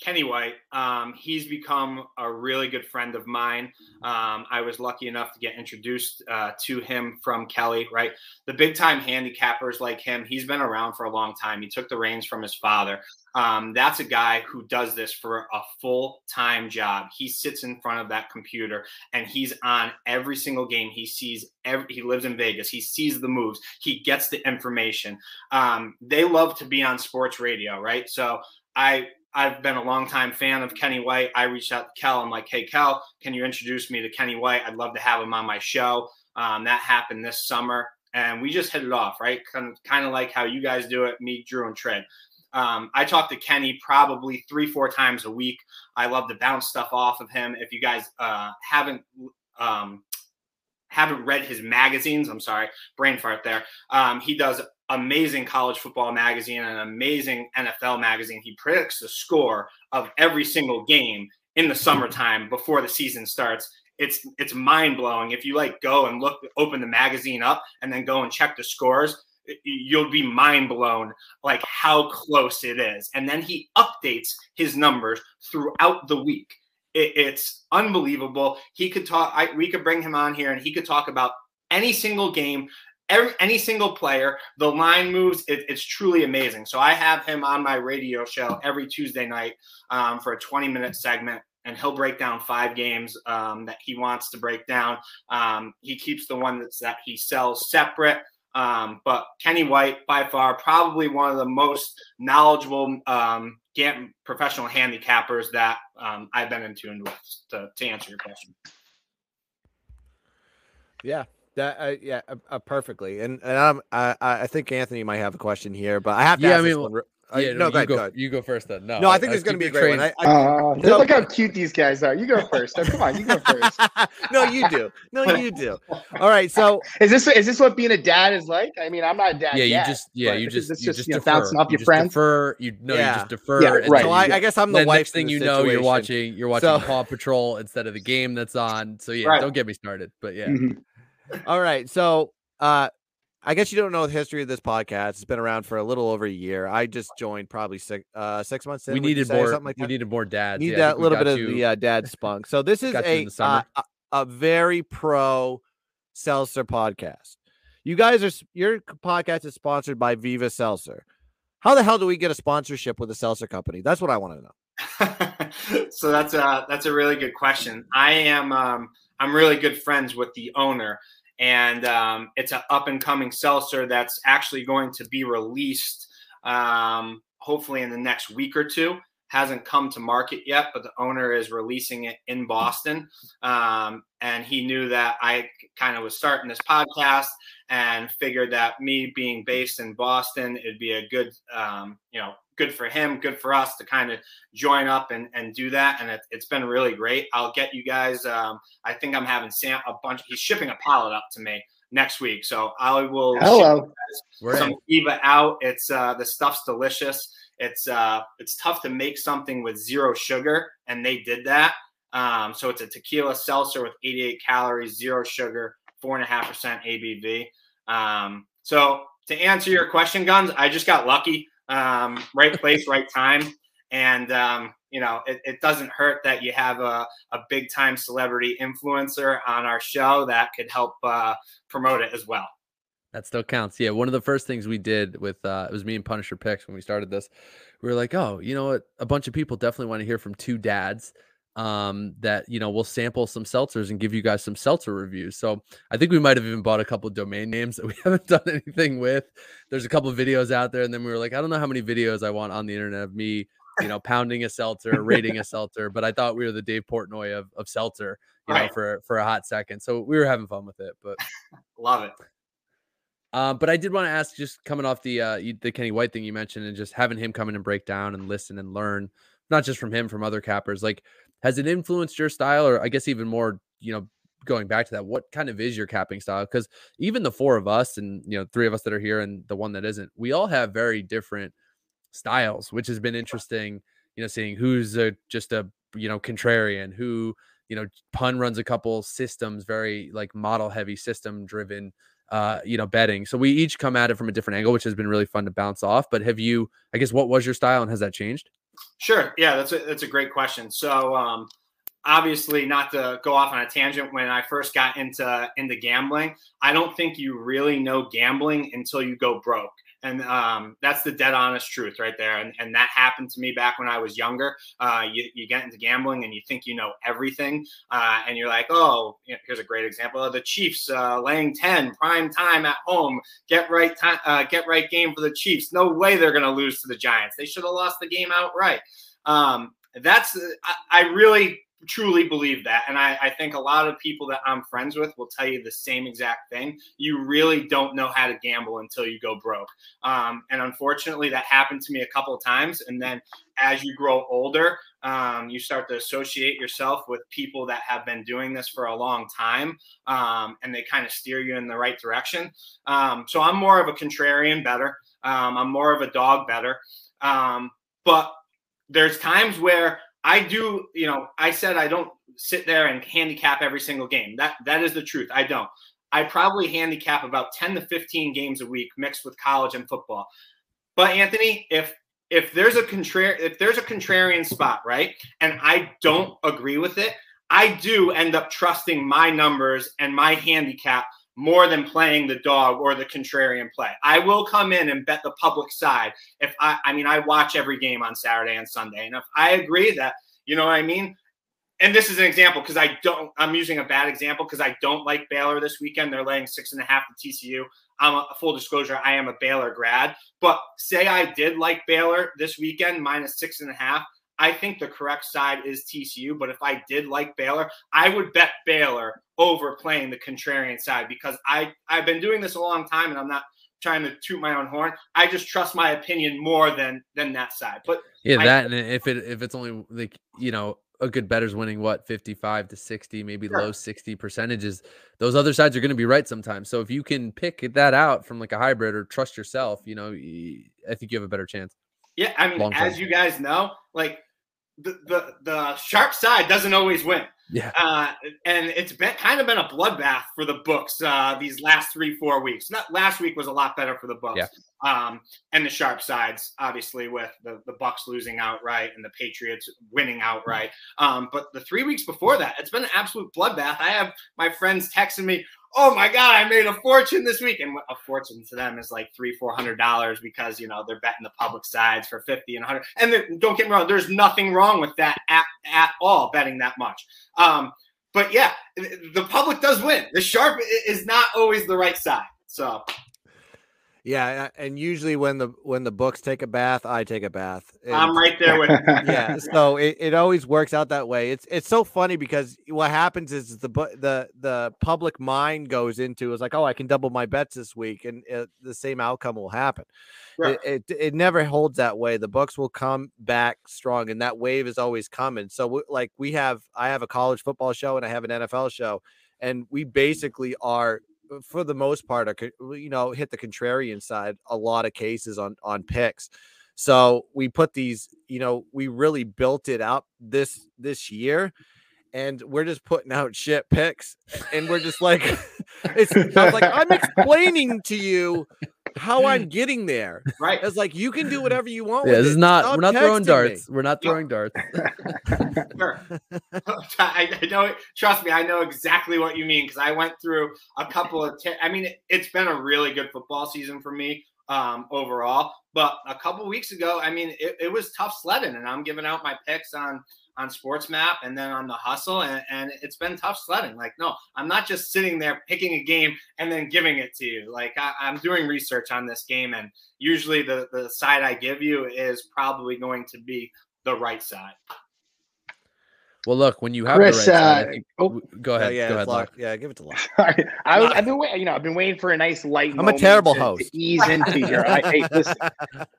Kenny White. Um, he's become a really good friend of mine. Um, I was lucky enough to get introduced uh, to him from Kelly, right? The big time handicappers like him, he's been around for a long time. He took the reins from his father. Um, that's a guy who does this for a full time job. He sits in front of that computer and he's on every single game. He sees every, he lives in Vegas. He sees the moves. He gets the information. Um, they love to be on sports radio, right? So I I've been a longtime fan of Kenny White. I reached out to Kel. I'm like, hey, Kel, can you introduce me to Kenny White? I'd love to have him on my show. Um, that happened this summer, and we just hit it off, right? Kind of, kind of like how you guys do it, me, Drew, and Tread. Um, I talk to Kenny probably three, four times a week. I love to bounce stuff off of him. If you guys uh, haven't um, haven't read his magazines, I'm sorry, brain fart there. Um, he does amazing college football magazine and an amazing NFL magazine. He predicts the score of every single game in the summertime before the season starts. It's it's mind blowing. If you like go and look, open the magazine up, and then go and check the scores, you'll be mind blown like how close it is. And then he updates his numbers throughout the week. It, it's unbelievable. He could talk. I, we could bring him on here, and he could talk about any single game, every, any single player, the line moves. It, it's truly amazing. So I have him on my radio show every Tuesday night um, for a 20 minute segment. And he'll break down five games um, that he wants to break down. Um, he keeps the one that's that he sells separate. Um, but Kenny White, by far, probably one of the most knowledgeable um, professional handicappers that um, I've been in tune with. To, to answer your question, Yeah, that uh, yeah, uh, uh, perfectly. And and um, I I I think Anthony might have a question here, but I have to Yeah, I ask this mean, one. re- Uh, yeah, no, you go ahead, go. go ahead. You go first then. No, No, I think there's going to be a your great one. I, I, Uh, So- look how cute these guys are. You go first. Oh, come on, you go first. no, you do. No, you do. All right. So Is this is this what being a dad is like? I mean, I'm not a dad. yeah, you yet, just yeah, you just you just, just you know, defer. bouncing off you your friends. Defer. You no, Yeah. you just defer. Yeah, and right. so I, I guess I'm the then wife. next thing in you the know, you're watching you're watching So- Paw Patrol instead of the game that's on. So yeah, Right. don't get me started. But yeah, Mhm. All right. So uh I guess you don't know the history of this podcast. It's been around for a little over a year. I just joined probably six uh six months in. we needed say, more. something like we needed more dads. Need yeah, that little got bit of the uh, dad spunk. So this is got you in a, uh, a a very pro seltzer podcast. You guys are your podcast is sponsored by Viva Seltzer. How the hell do we get a sponsorship with a seltzer company? That's what I want to know. so that's a that's a really good question. I am um, I'm really good friends with the owner, and um, it's an up and coming seltzer that's actually going to be released um, hopefully in the next week or two. Hasn't come to market yet, but the owner is releasing it in Boston, um, and he knew that I kind of was starting this podcast and figured that me being based in Boston, it'd be a good, um, you know, good for him, good for us to kind of join up and, and do that. And it, it's been really great. I'll get you guys. Um, I think I'm having Sam a bunch. He's shipping a pallet up to me next week, so I will. ship Hello. We're some in. Eva out. It's uh, the stuff's delicious. It's uh, it's tough to make something with zero sugar, and they did that. Um, so it's a tequila seltzer with 88 calories, zero sugar, four and a half percent ABV. Um, so to answer your question, Guns, I just got lucky. Um, right place, right time, and um, you know it, it doesn't hurt that you have a, a big time celebrity influencer on our show that could help uh, promote it as well. That still counts. Yeah. One of the first things we did with uh it was me and Punisher Picks when we started this. We were like, oh, you know what? A bunch of people definitely want to hear from two dads. Um, that you know, we'll sample some seltzers and give you guys some seltzer reviews. So I think we might have even bought a couple domain names that we haven't done anything with. There's a couple of videos out there, and then we were like, I don't know how many videos I want on the internet of me, you know, pounding a seltzer, rating a seltzer. But I thought we were the Dave Portnoy of, of seltzer, you know, for for a hot second. So we were having fun with it. But Love it. um, but I did want to ask, just coming off the uh, you- the Kenny White thing you mentioned, and just having him come in and break down and listen and learn, not just from him, from other cappers. Like, has it influenced your style, or I guess even more, you know, going back to that, what kind of is your capping style? Because even the four of us, and you know, three of us that are here, and the one that isn't, we all have very different styles, which has been interesting. You know, seeing who's a just a you know contrarian, who you know pun runs a couple systems, very like model heavy system driven uh, you know, betting. So we each come at it from a different angle, which has been really fun to bounce off. But have you, I guess, what was your style and has that changed? Sure. Yeah, that's a that's a great question. So um, obviously, not to go off on a tangent, when I first got into into gambling, I don't think you really know gambling until you go broke. And um, that's the dead honest truth right there. And, and that happened to me back when I was younger. Uh, you, you get into gambling and you think you know everything. Uh, and you're like, oh, here's a great example of the Chiefs uh, laying 10 prime time at home. Get right time, uh, get right game for the Chiefs. No way they're going to lose to the Giants. They should have lost the game outright. Um, that's I, I really truly believe that. And I, I think a lot of people that I'm friends with will tell you the same exact thing. You really don't know how to gamble until you go broke. Um, and unfortunately, that happened to me a couple of times. And then as you grow older, um, you start to associate yourself with people that have been doing this for a long time um, and they kind of steer you in the right direction. Um, so I'm more of a contrarian bettor. Um, I'm more of a dog bettor. Um, but there's times where I do, you know, I said I don't sit there and handicap every single game. That that is the truth. I don't. I probably handicap about 10 to 15 games a week mixed with college and football. But Anthony, if if there's a contrarian if there's a contrarian spot, right? And I don't agree with it, I do end up trusting my numbers and my handicap more than playing the dog or the contrarian play. I will come in and bet the public side if I I mean I watch every game on Saturday and Sunday. And if I agree that, you know what I mean? And this is an example because I don't I'm using a bad example because I don't like Baylor this weekend. They're laying six and a half to TCU. I'm a full disclosure, I am a Baylor grad. But say I did like Baylor this weekend, minus six and a half. I think the correct side is TCU. But if I did like Baylor, I would bet Baylor over playing the contrarian side because I I've been doing this a long time and I'm not trying to toot my own horn. I just trust my opinion more than than that side. But Yeah, I- that and if it if it's only like you know a good bettor's winning what 55 to 60 maybe Sure. low 60 percentages those other sides are going to be right sometimes so if you can pick that out from like a hybrid or trust yourself you know i think you have a better chance Yeah, I mean, Long as you guys know, like the, the the sharp side doesn't always win. yeah Uh, and it's been kind of been a bloodbath for the books uh, these last three four weeks. Not last week was a lot better for the books. Yeah. Um, and the sharp sides, obviously, with the the Bucks losing outright and the Patriots winning outright. Um, but the three weeks before that, it's been an absolute bloodbath. I have my friends texting me, "Oh my god, I made a fortune this week!" And a fortune to them is like three four hundred dollars because you know they're betting the public sides for fifty and hundred. And then, don't get me wrong, there's nothing wrong with that at at all betting that much. Um, but yeah, the public does win. The sharp is not always the right side. So Yeah, and usually when the when the books take a bath, I take a bath. I'm right there with yeah, so it, it always works out that way. It's it's so funny because what happens is the the the public mind goes into is like, oh, I can double my bets this week, and uh, the same outcome will happen. Right. It, it it never holds that way. The books will come back strong, and that wave is always coming. So we, like we have, I have a college football show and I have an NFL show, and we basically are Uh, for the most part, are, you know, hit the contrarian side a lot of cases on on picks. So we put these, you know, we really built it up this this year, and we're just putting out shit picks, and we're just like, it's I was like, I'm explaining to you how I'm getting there. right. It's like you can do whatever you want. yeah with this is not Stop we're not throwing texting me. darts we're not Yeah. throwing darts Sure. I, I know. Trust me, I know exactly what you mean because I went through a couple of. T- I mean, it, it's been a really good football season for me um, overall. But a couple weeks ago, I mean, it, it was tough sledding, and I'm giving out my picks on on Sports Map and then on the Hustle, and, and it's been tough sledding. Like, no, I'm not just sitting there picking a game and then giving it to you. Like, I, I'm doing research on this game, and usually the the side I give you is probably going to be the right side. well look when you have Chris, the right side, uh, think- oh, go Yeah, ahead yeah, go ahead Lock. Lock. yeah, give it to Lock. Sorry, I was, I've been waiting. You know, I've been waiting for a nice light. I'm a terrible to- host. To ease into here. I, hey, listen,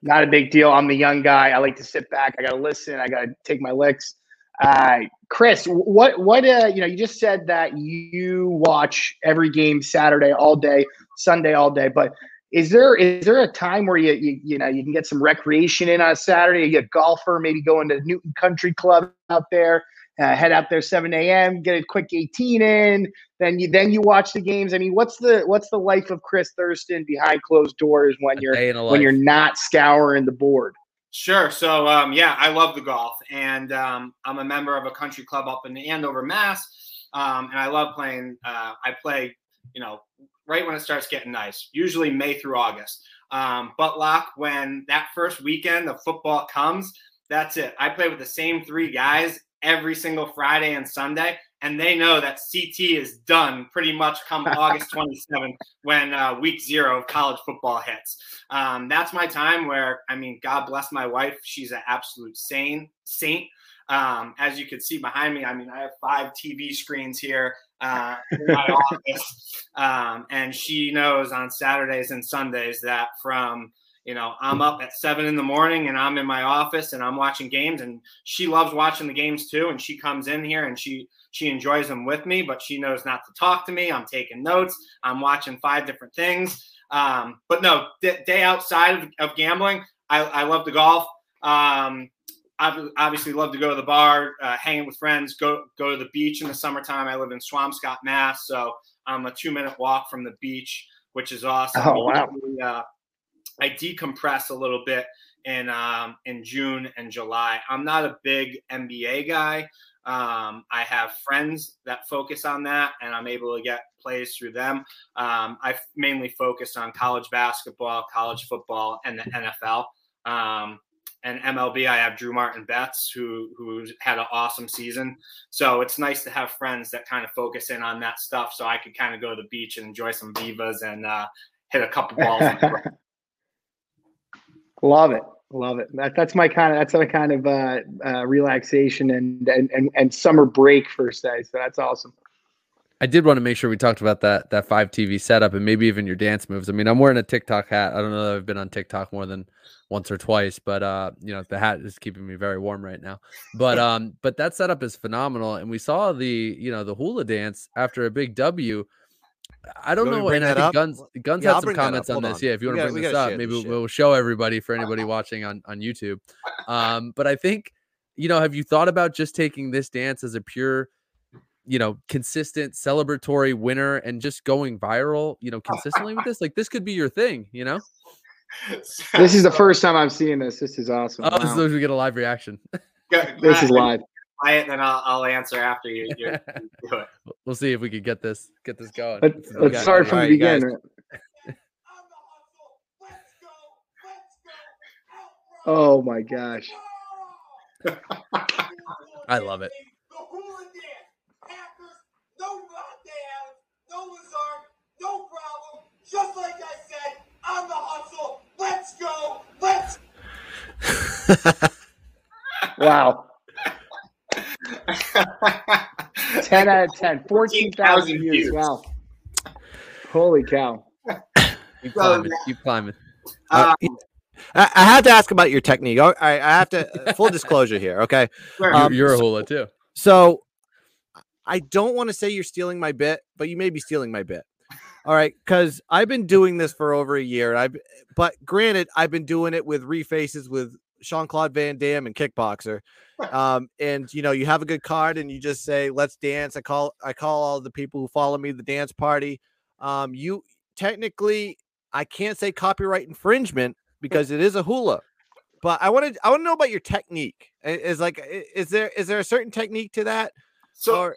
not a big deal. I'm the young guy. I like to sit back. I got to listen. I got to take my licks. Uh, Chris, what what uh, you know? You just said that you watch every game Saturday all day, Sunday all day. But is there is there a time where you you, you know you can get some recreation in on a Saturday? You get a golfer, maybe going to Newton Country Club out there. Uh, head out there 7 a.m. Get a quick 18 in. Then you then you watch the games. I mean, what's the what's the life of Chris Thurston behind closed doors when A you're day in when you're not scouring the board? Sure. So, um, yeah, I love the golf, and um, I'm a member of a country club up in Andover, Mass. Um, and I love playing. Uh, I play, you know, right when it starts getting nice, usually May through August. Um, but lock when that first weekend of football comes, that's it. I play with the same three guys every single Friday and Sunday, and they know that CT is done pretty much come August 27th when uh, week zero of college football hits. Um, that's my time where, I mean, God bless my wife. She's an absolute sane saint. Um, as you can see behind me, I mean, I have five TV screens here uh, in my office, um, and she knows on Saturdays and Sundays that from you know I'm up at seven in the morning and I'm in my office and I'm watching games, and she loves watching the games too. And she comes in here and she she enjoys them with me, but she knows not to talk to me. I'm taking notes. I'm watching five different things. Um, but no, d- day outside of, of gambling, I, I love to golf. Um, I obviously love to go to the bar, uh, hanging with friends, go go to the beach in the summertime. I live in Swampscott, Mass, so I'm a two minute walk from the beach, which is awesome. Oh, wow. Uh, I decompress a little bit in um, in June and July. I'm not a big NBA guy. Um, I have friends that focus on that, and I'm able to get plays through them. Um, I mainly focus on college basketball, college football, and the NFL. Um, and MLB, I have Drew Martin Betts, who who's had an awesome season. So it's nice to have friends that kind of focus in on that stuff, so I could kind of go to the beach and enjoy some vivas and uh, hit a couple balls. Love it. Love it. That, that's my kind of that's my kind of uh, uh, relaxation and, and and and summer break first say. So that's awesome. I did want to make sure we talked about that that five TV setup and maybe even your dance moves. I mean, I'm wearing a TikTok hat. I don't know that I've been on TikTok more than once or twice, but uh, you know, the hat is keeping me very warm right now. But um, but that setup is phenomenal. And we saw the, you know, the hula dance after a big W. I don't You know. And I think? Guns Guns Yeah, I'll had some bring that up. comments on this. on. Yeah, if you want to bring this up, share maybe this we'll, we'll show everybody for anybody watching on on YouTube. Um, but I think, you know, have you thought about just taking this dance as a pure you know, consistent celebratory winner and just going viral, you know, consistently with this. Like this could be your thing, you know? This is the first time I'm seeing this. This is awesome. Oh, Wow. so we get a live reaction. This is live. Quiet, then I'll, I'll answer after you, you you do it. we'll see if we could get this get this going. Let, This is let's okay. start from All the right, guys. beginning. Oh my gosh. I love it. The hula dance. Packers, no lockdowns, no Lazard, no problem. Just like I said, on the hustle. Let's go. Let's Wow. 10 out of 10. 14,000 14,000 views. views. Wow. Holy cow. Keep So, climbing. Keep climbing. Uh, Um, I, I have to ask about your technique. All right, I have to uh, full disclosure here. Okay, sure. Um, you're, you're a hula too. so I don't want to say you're stealing my bit, but you may be stealing my bit. All right, because I've been doing this for over a year. I've, but granted, I've been doing it with refaces with Jean Claude Van Damme and Kickboxer. Um, and you know, you have a good card, and you just say, "Let's dance." I call, I call all the people who follow me the dance party. Um, you technically, I can't say copyright infringement because it is a hula. But I want to, I want to know about your technique. Is like, is there, is there a certain technique to that? so, or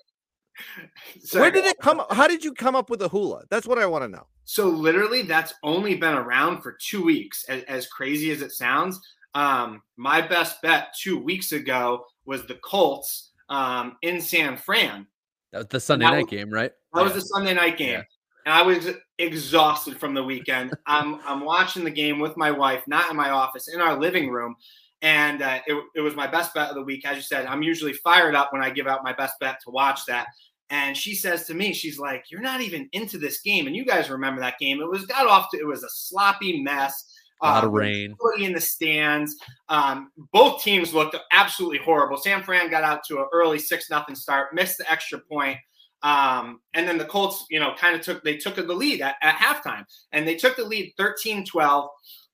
where did it come? How did you come up with a hula? That's what I want to know. So literally, that's only been around for two weeks. As, as crazy as it sounds, um, my best bet two weeks ago was the Colts um, in San Fran. That was the Sunday night was- game, right? That was the Sunday night game, Yeah. and I was exhausted from the weekend. I'm I'm watching the game with my wife, not in my office, in our living room. And uh, it, it was my best bet of the week. As you said, I'm usually fired up when I give out my best bet to watch that. And she says to me, she's like, "You're not even into this game." And you guys remember that game? It was got off to it was a sloppy mess. A lot Uh, of rain. In the stands. Um, both teams looked absolutely horrible. San Fran got out to an early six nothing start, missed the extra point. Um, and then the Colts, you know, kind of took they took the lead at, at halftime, and they took the lead 13-12.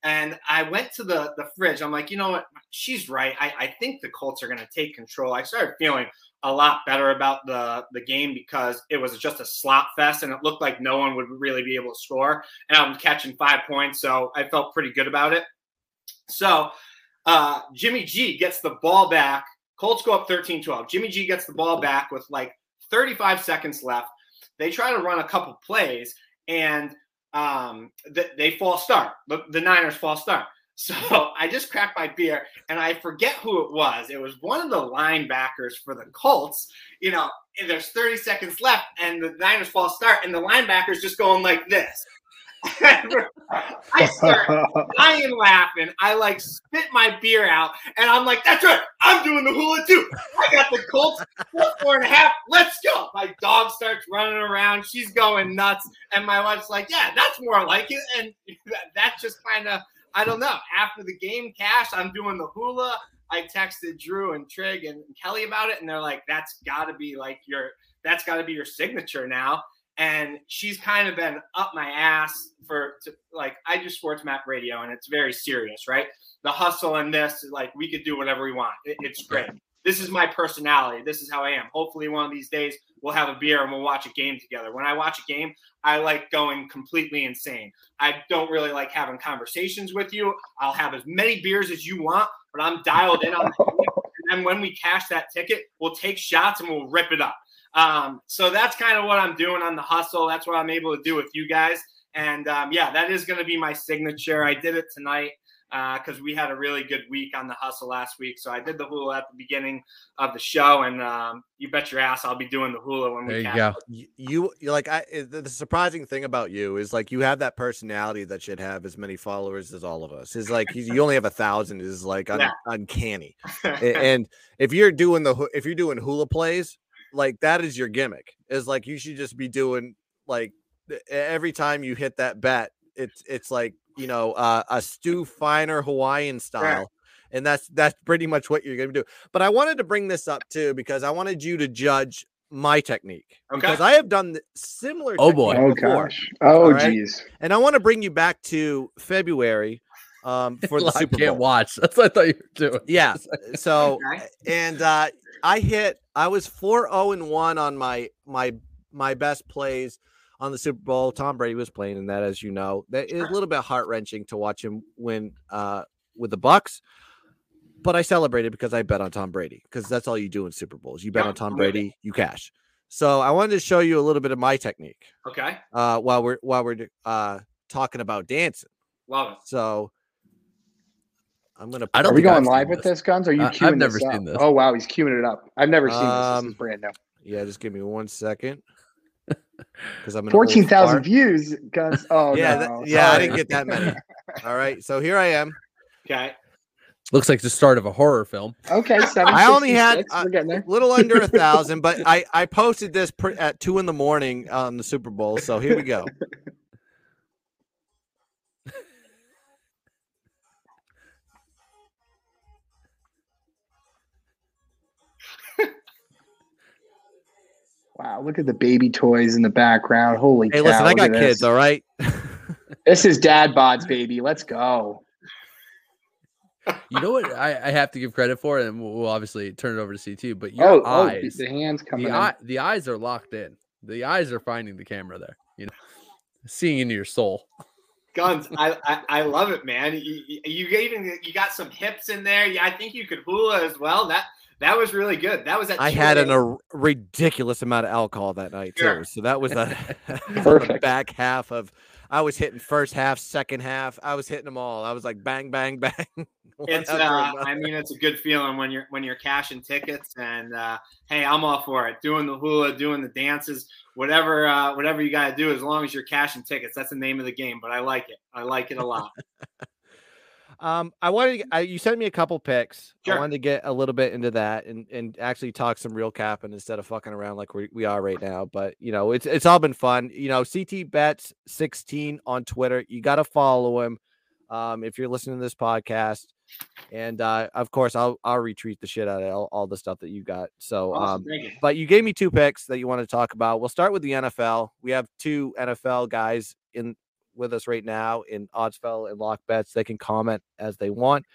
And I went to the the fridge. I'm like, you know what? She's right. I, I think the Colts are going to take control. I started feeling a lot better about the the game because it was just a slop fest, and it looked like no one would really be able to score. And I'm catching five points, so I felt pretty good about it. So uh, Jimmy G gets the ball back. Colts go up 13 12. Jimmy G gets the ball back with like 35 seconds left. They try to run a couple plays and um, th- they fall start. The, the Niners fall start. So I just cracked my beer and I forget who it was. It was one of the linebackers for the Colts. You know, and there's 30 seconds left and the Niners fall start and the linebacker's just going like this. I start dying laughing. I like spit my beer out, and I'm like, "That's right, I'm doing the hula too." I got the Colts four, and a half. Let's go! My dog starts running around. She's going nuts, and my wife's like, "Yeah, that's more like it." And that, that just kind of, I don't know. After the game, cash, I'm doing the hula. I texted Drew and Trig and Kelly about it, and they're like, "That's got to be like your, that's got to be your signature now." and she's kind of been up my ass for to, like I do sports map radio and it's very serious, right? The hustle and this, like we could do whatever we want. It, it's great. This is my personality. This is how I am. Hopefully, one of these days we'll have a beer and we'll watch a game together. When I watch a game, I like going completely insane. I don't really like having conversations with you. I'll have as many beers as you want, but I'm dialed in on. And then when we cash that ticket, we'll take shots and we'll rip it up. Um, so that's kind of what I'm doing on the hustle. That's what I'm able to do with you guys. And um, yeah, that is going to be my signature. I did it tonight because uh, we had a really good week on the hustle last week. So I did the hula at the beginning of the show, and um, you bet your ass I'll be doing the hula when There we you go. You, you like I. eh, The surprising thing about you is like you have that personality that should have as many followers as all of us. Is like you only have a thousand is like un, Yeah. uncanny. And if you're doing the if you're doing hula plays, like that is your gimmick. Is like you should just be doing like every time you hit that bet, it's it's like you know uh, a Stu Feiner Hawaiian style. And that's that's pretty much what you're gonna do. But I wanted to bring this up too because I wanted you to judge my technique Okay. because I have done similar. Oh, boy. Oh before. gosh. Oh right. geez. And I want to bring you back to February um, for the I Super can't Bowl. watch. That's what I thought you were doing. Yeah. So Okay. and uh, I hit. I was four zero and one on my my my best plays on the Super Bowl. Tom Brady was playing in that, as you know. That is a little bit heart wrenching to watch him win uh, with the Bucks. But I celebrated because I bet on Tom Brady because that's all you do in Super Bowls. You bet Yeah, on Tom I'm you. Brady, you cash. So I wanted to show you a little bit of my technique Okay. uh, while we're while we're uh, talking about dancing. Love it. So I'm gonna. I Are don't we going live with this. this, Guns? Are you I- I've never this up? seen this. Oh wow, he's queuing it up. I've never seen this. Um, This is brand new. Yeah, just give me one second. Because I'm an old Fourteen thousand views, Guns. Oh yeah, no. that- yeah, I didn't get that many. All right, so here I am. Okay. Looks like the start of a horror film. Okay, seven. I only had, uh, We're getting there. little under a thousand, but I I posted this pr- at two in the morning on the Super Bowl. So here we go. Wow, look at the baby toys in the background. Holy Hey, cow! listen, I look got at kids. All right. This is dad bods, baby. Let's go. You know what I, I have to give credit for, and we'll we'll obviously turn it over to CT. But your Oh, oh, eyes, the hands coming. the, in. eye, the eyes are locked in. The eyes are finding the camera there. You know, seeing into your soul. Guns, I, I I love it, man. You, you you even you got some hips in there. Yeah, I think you could hula as well. That that was really good. That was at I had an, a ridiculous amount of alcohol that night too. So that was the, that was the Perfect. back half of. I was hitting first half, second half. I was hitting them all. I was like bang, bang, bang. It's uh. I mean, it's a good feeling when you're when you're cashing tickets and uh, hey, I'm all for it. Doing the hula, doing the dances, whatever uh, whatever you got to do, as long as you're cashing tickets. That's the name of the game. But I like it. I like it a lot. Um, I wanted to, I, you sent me a couple picks. Sure. I wanted to get a little bit into that and and actually talk some real capping instead of fucking around like we, we are right now. But you know, it's it's all been fun. You know, CT bets sixteen on Twitter. You got to follow him. Um, if you're listening to this podcast, and uh, of course, I'll I'll retweet the shit out of all, all the stuff that you got. So um, but you gave me two picks that you want to talk about. We'll start with the NFL. We have two NFL guys in with us right now in Odds Fellow and LockBets. They can comment as they want.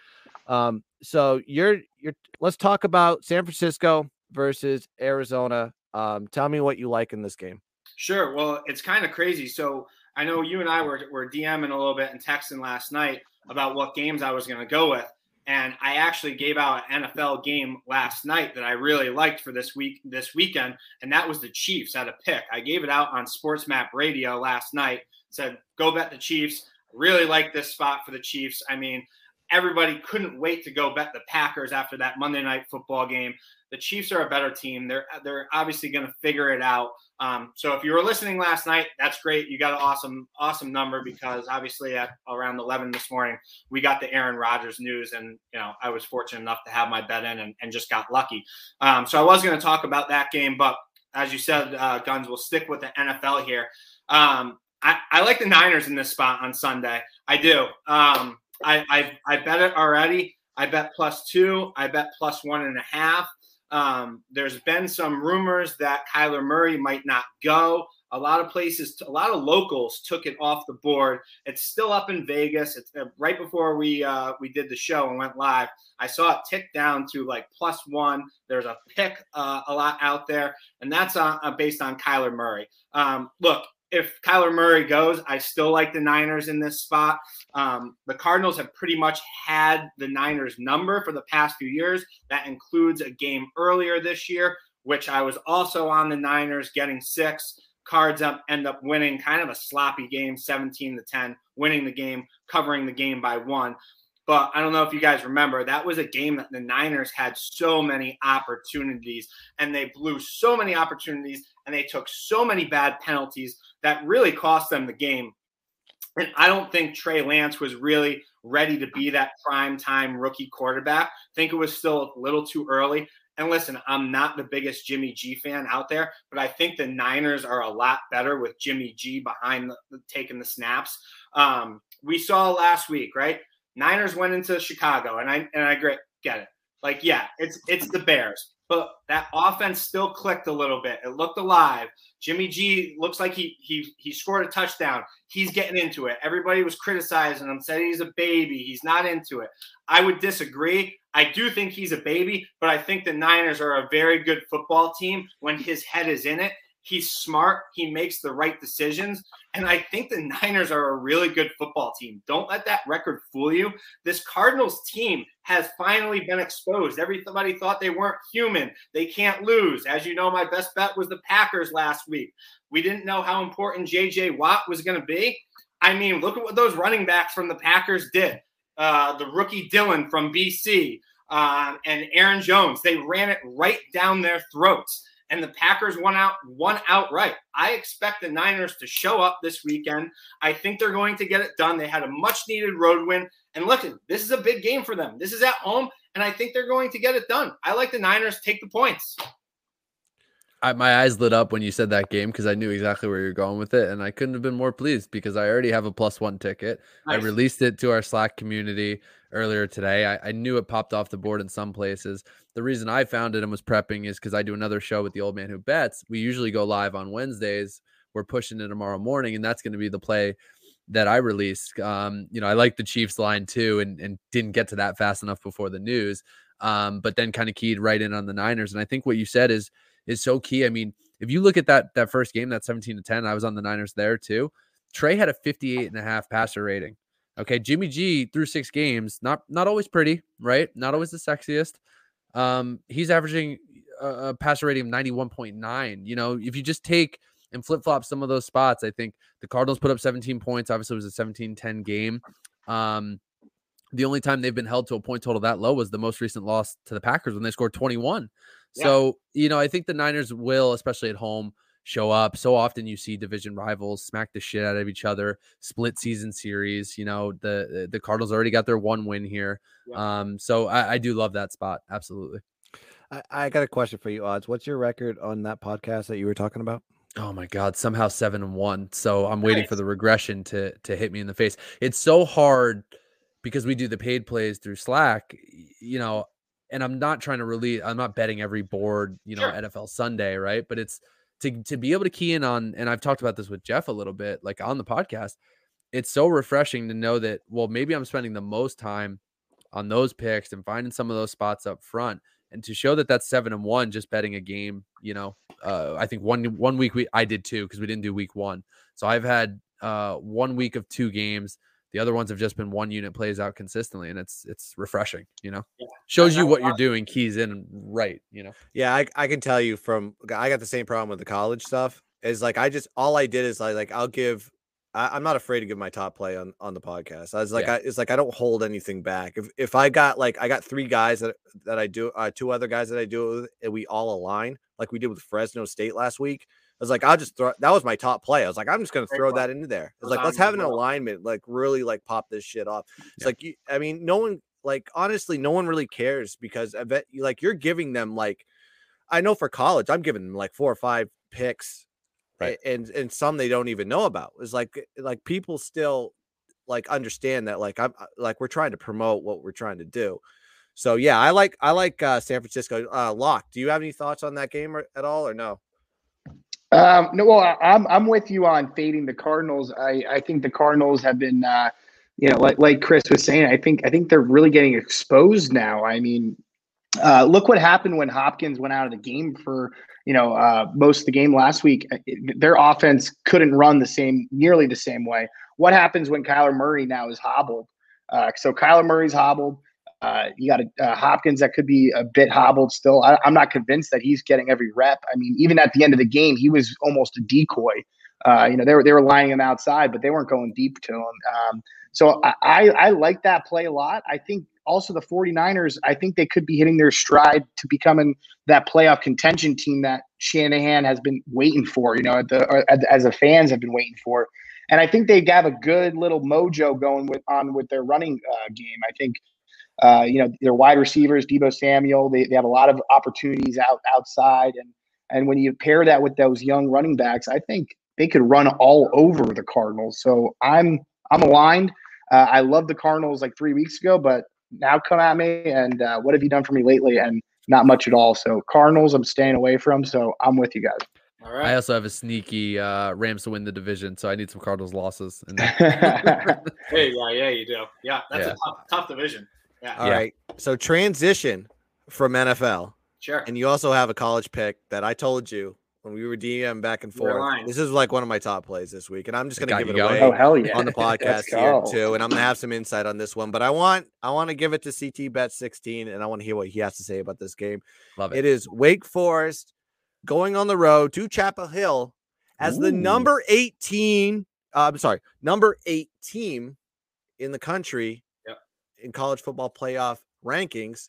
Um, so you're you're let's talk about San Francisco versus Arizona. Um, tell me what you like in this game. Sure. Well, it's kind of crazy. So I know you and I were, were DMing a little bit and texting last night about what games I was going to go with. And I actually gave out an NFL game last night that I really liked for this week, this weekend, and that was the Chiefs at a pick. I gave it out on Sports Map Radio last night. Said, "Go bet the Chiefs." Really like this spot for the Chiefs. I mean, everybody couldn't wait to go bet the Packers after that Monday night football game. The Chiefs are a better team. They're they're obviously going to figure it out. Um, so if you were listening last night, that's great. You got an awesome awesome number because obviously at around 11 this morning we got the Aaron Rodgers news, and you know I was fortunate enough to have my bet in and, and just got lucky. Um, so I was going to talk about that game, but as you said, uh, Guns, will stick with the NFL here. Um, I, I like the Niners in this spot on Sunday. I do. Um, I, I I bet it already. I bet plus two. I bet plus one and a half. Um, there's been some rumors that Kyler Murray might not go. A lot of places, a lot of locals took it off the board. It's still up in Vegas. It's uh, right before we uh, we did the show and went live. I saw it tick down to like plus one. There's a pick uh, a lot out there, and that's uh, based on Kyler Murray. Um, look, if Kyler Murray goes, I still like the Niners in this spot. Um, the Cardinals have pretty much had the Niners number for the past few years. That includes a game earlier this year, which I was also on the Niners getting six. Cards up end up winning kind of a sloppy game, 17 to 10, winning the game, covering the game by one. But I don't know if you guys remember, that was a game that the Niners had so many opportunities and they blew so many opportunities and they took so many bad penalties that really cost them the game. And I don't think Trey Lance was really ready to be that prime time rookie quarterback. I think it was still a little too early. And listen, I'm not the biggest Jimmy G fan out there, but I think the Niners are a lot better with Jimmy G behind the, taking the snaps. Um, we saw last week, right? Niners went into Chicago, and I and I get it. Like, yeah, it's it's the Bears, but that offense still clicked a little bit. It looked alive. Jimmy G looks like he he he scored a touchdown. He's getting into it. Everybody was criticizing him, said he's a baby. He's not into it. I would disagree. I do think he's a baby, but I think the Niners are a very good football team when his head is in it. He's smart. He makes the right decisions. And I think the Niners are a really good football team. Don't let that record fool you. This Cardinals team has finally been exposed. Everybody thought they weren't human. They can't lose. As you know, my best bet was the Packers last week. We didn't know how important JJ Watt was going to be. I mean, look at what those running backs from the Packers did. Uh, the rookie Dillon from BC uh, and Aaron Jones, they ran it right down their throats and the Packers won out won outright. I expect the Niners to show up this weekend. I think they're going to get it done. They had a much needed road win. And look, this is a big game for them. This is at home, and I think they're going to get it done. I like the Niners take the points. I, my eyes lit up when you said that game because I knew exactly where you're going with it, and I couldn't have been more pleased because I already have a plus one ticket. Nice. I released it to our Slack community earlier today. I, I, knew it popped off the board in some places. The reason I found it and was prepping is because I do another show with the old man who bets. We usually go live on Wednesdays. We're pushing it tomorrow morning, and that's going to be the play that I release. Um, you know, I like the Chiefs line too, and and didn't get to that fast enough before the news. Um, but then kind of keyed right in on the Niners. And I think what you said is is so key. I mean, if you look at that that first game, that 17 to 10, I was on the Niners there too. Trey had a 58 and a half passer rating. Okay, Jimmy G through six games, not not always pretty, right? Not always the sexiest. Um, he's averaging a, a passer rating of 91.9. You know, if you just take and flip flop some of those spots, I think the Cardinals put up 17 points. Obviously, it was a 17 10 game. Um, the only time they've been held to a point total that low was the most recent loss to the Packers when they scored 21. Yeah. So, you know, I think the Niners will, especially at home, show up. So often you see division rivals smack the shit out of each other, split season series. You know, the the Cardinals already got their one win here. Yeah. Um, so I, I do love that spot. Absolutely. I, I got a question for you, Odds. What's your record on that podcast that you were talking about? Oh my God, somehow seven and one. So I'm waiting nice. for the regression to to hit me in the face. It's so hard because we do the paid plays through Slack. You know, and I'm not trying to really, I'm not betting every board, you know, sure. NFL Sunday, right? But it's to to be able to key in on, and I've talked about this with Jeff a little bit, like on the podcast. It's so refreshing to know that, well, maybe I'm spending the most time on those picks and finding some of those spots up front, and to show that that's seven and one, just betting a game. You know, uh, I think one one week we I did two because we didn't do week one, so I've had uh, one week of two games the other ones have just been one unit plays out consistently, and it's it's refreshing. You know, yeah. shows you what you're doing, keys in right. You know. Yeah, I, I can tell you from I got the same problem with the college stuff. Is like I just all I did is like like I'll give I, am not afraid to give my top play on on the podcast. I was like, yeah. I, it's like I don't hold anything back. If if I got like I got three guys that that I do, uh, two other guys that I do with, and we all align like we did with Fresno State last week. I was like, I'll just throw that was my top play. I was like, I'm just gonna throw that into there. It's like, let's have an alignment, like really like pop this shit off. It's yeah. like you, I mean, no one like honestly, no one really cares because I bet like you're giving them like I know for college, I'm giving them like four or five picks, right? And and some they don't even know about. It's like like people still like understand that like I'm like we're trying to promote what we're trying to do. So yeah, I like I like uh, San Francisco. Uh, Lock, do you have any thoughts on that game or, at all or no? Um, no, well, I'm I'm with you on fading the Cardinals. I I think the Cardinals have been, uh, you know, like like Chris was saying. I think I think they're really getting exposed now. I mean, uh, look what happened when Hopkins went out of the game for you know uh, most of the game last week. Uh, their offense couldn't run the same, nearly the same way. What happens when Kyler Murray now is hobbled? Uh, so Kyler Murray's hobbled. Uh, you got a, uh, Hopkins that could be a bit hobbled still. I, am not convinced that he's getting every rep. I mean, even at the end of the game, he was almost a decoy. Uh, you know, they were they were lining him outside, but they weren't going deep to him. Um, so I, I, I like that play a lot. I think also the 49ers, I think they could be hitting their stride to becoming that playoff contention team that Shanahan has been waiting for. You know, the, as the fans have been waiting for. And I think they have a good little mojo going with on with their running uh, game. I think Uh, you know, their wide receivers, Debo Samuel, they, they have a lot of opportunities out outside. And and when you pair that with those young running backs, I think they could run all over the Cardinals. So I'm I'm aligned. Uh, I loved the Cardinals like three weeks ago, but now come at me and uh, what have you done for me lately? And not much at all. So Cardinals, I'm staying away from. So I'm with you guys. All I also have a sneaky uh, Rams to win the division, so I need some Cardinals losses. In. Hey, yeah, yeah, you do. Yeah, that's Yeah. a tough, tough division. Yeah, All right. So transition from NFL, sure. and you also have a college pick that I told you when we were DM back and forth. This is like one of my top plays this week, and I'm just gonna give it going? away oh hell yeah! on the podcast Let's here too, and I'm gonna have some insight on this one. But I want I want to give it to CT Bet 16, and I want to hear what he has to say about this game. Love it. It is Wake Forest going on the road to Chapel Hill as the number 18. Uh, I'm sorry, number eight team in the country Yep. in college football playoff rankings.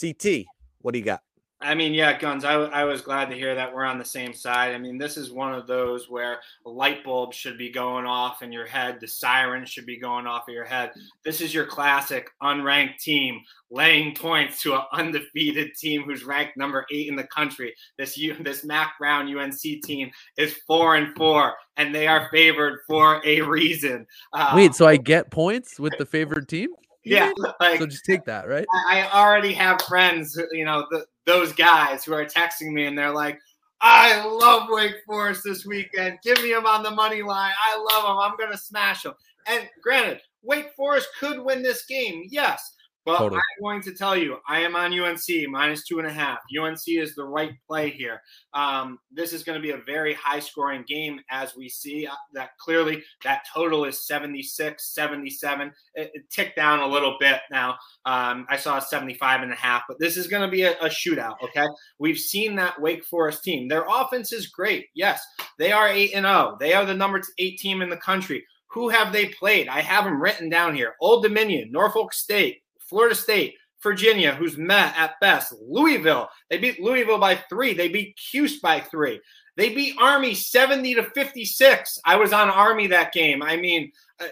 CT, what do you got? I mean, yeah, Guns, I, I was glad to hear that we're on the same side. I mean, this is one of those where a light bulb should be going off in your head, the siren should be going off of your head. This is your classic unranked team laying points to an undefeated team who's ranked number eight in the country. This U, this Mack Brown UNC team is four and four, and they are favored for a reason. Uh, Wait, so I get points with the favored team? Yeah, like So just take that, right? I I already have friends, you know, the, those guys who are texting me and they're like, I love Wake Forest this weekend. Give me them on the money line. I love them. I'm going to smash them. And granted, Wake Forest could win this game, yes. But Totally. I'm going to tell you, I am on UNC minus two and a half. UNC is the right play here. Um, this is going to be a very high scoring game, as we see uh, that clearly that total is 76, 77. It, it ticked down a little bit now. Um, I saw 75 and a half, but this is going to be a, a shootout. Okay. We've seen that Wake Forest team. Their offense is great. Yes. They are 8 and 0. They are the number eight team in the country. Who have they played? I have them written down here Old Dominion, Norfolk State, Florida State, Virginia, who's met at best, Louisville. They beat Louisville by three. They beat Cuse by three. They beat Army 70 to 56. I was on Army that game. I mean, uh,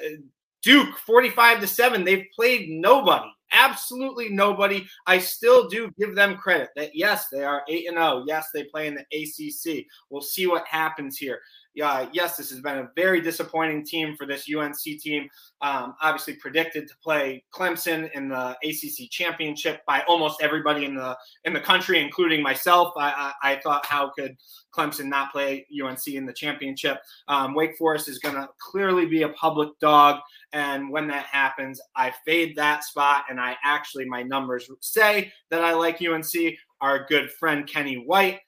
Duke 45 to 7. They've played nobody. Absolutely nobody. I still do give them credit that yes, they are 8 and 0. Yes, they play in the ACC. We'll see what happens here. Yeah, yes, this has been a very disappointing team for this UNC team. Um, obviously predicted to play Clemson in the ACC championship by almost everybody in the in the country, including myself. I, I, I thought, how could Clemson not play UNC in the championship? Um, Wake Forest is going to clearly be a public dog, and when that happens, I fade that spot, and I actually my numbers say that I like UNC. Our good friend Kenny White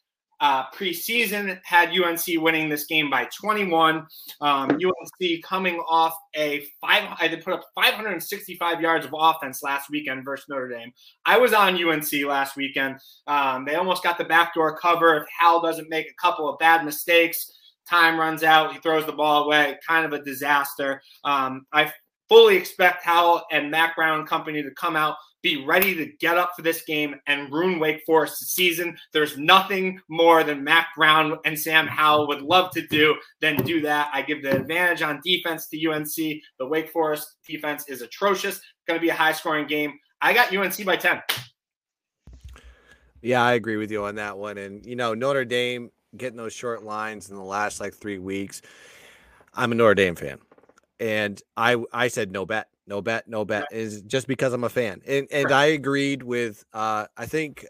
uh, preseason had UNC winning this game by 21. Um, UNC coming off a five, I put up 565 yards of offense last weekend versus Notre Dame. I was on UNC last weekend. Um, they almost got the backdoor cover if Howell doesn't make a couple of bad mistakes. Time runs out, he throws the ball away. Kind of a disaster. Um, I fully expect Howell and Mack Brown company to come out be ready to get up for this game and ruin Wake Forest's season. There's nothing more than Mack Brown and Sam Howell would love to do than do that. I give the advantage on defense to UNC. The Wake Forest defense is atrocious. Going to be a high scoring game. I got UNC by 10. Yeah, I agree with you on that one. And you know, Notre Dame getting those short lines in the last like three weeks. I'm a Notre Dame fan, and I I said no bet, no bet, no bet is just because I'm a fan, and and Right. I agreed with. uh I think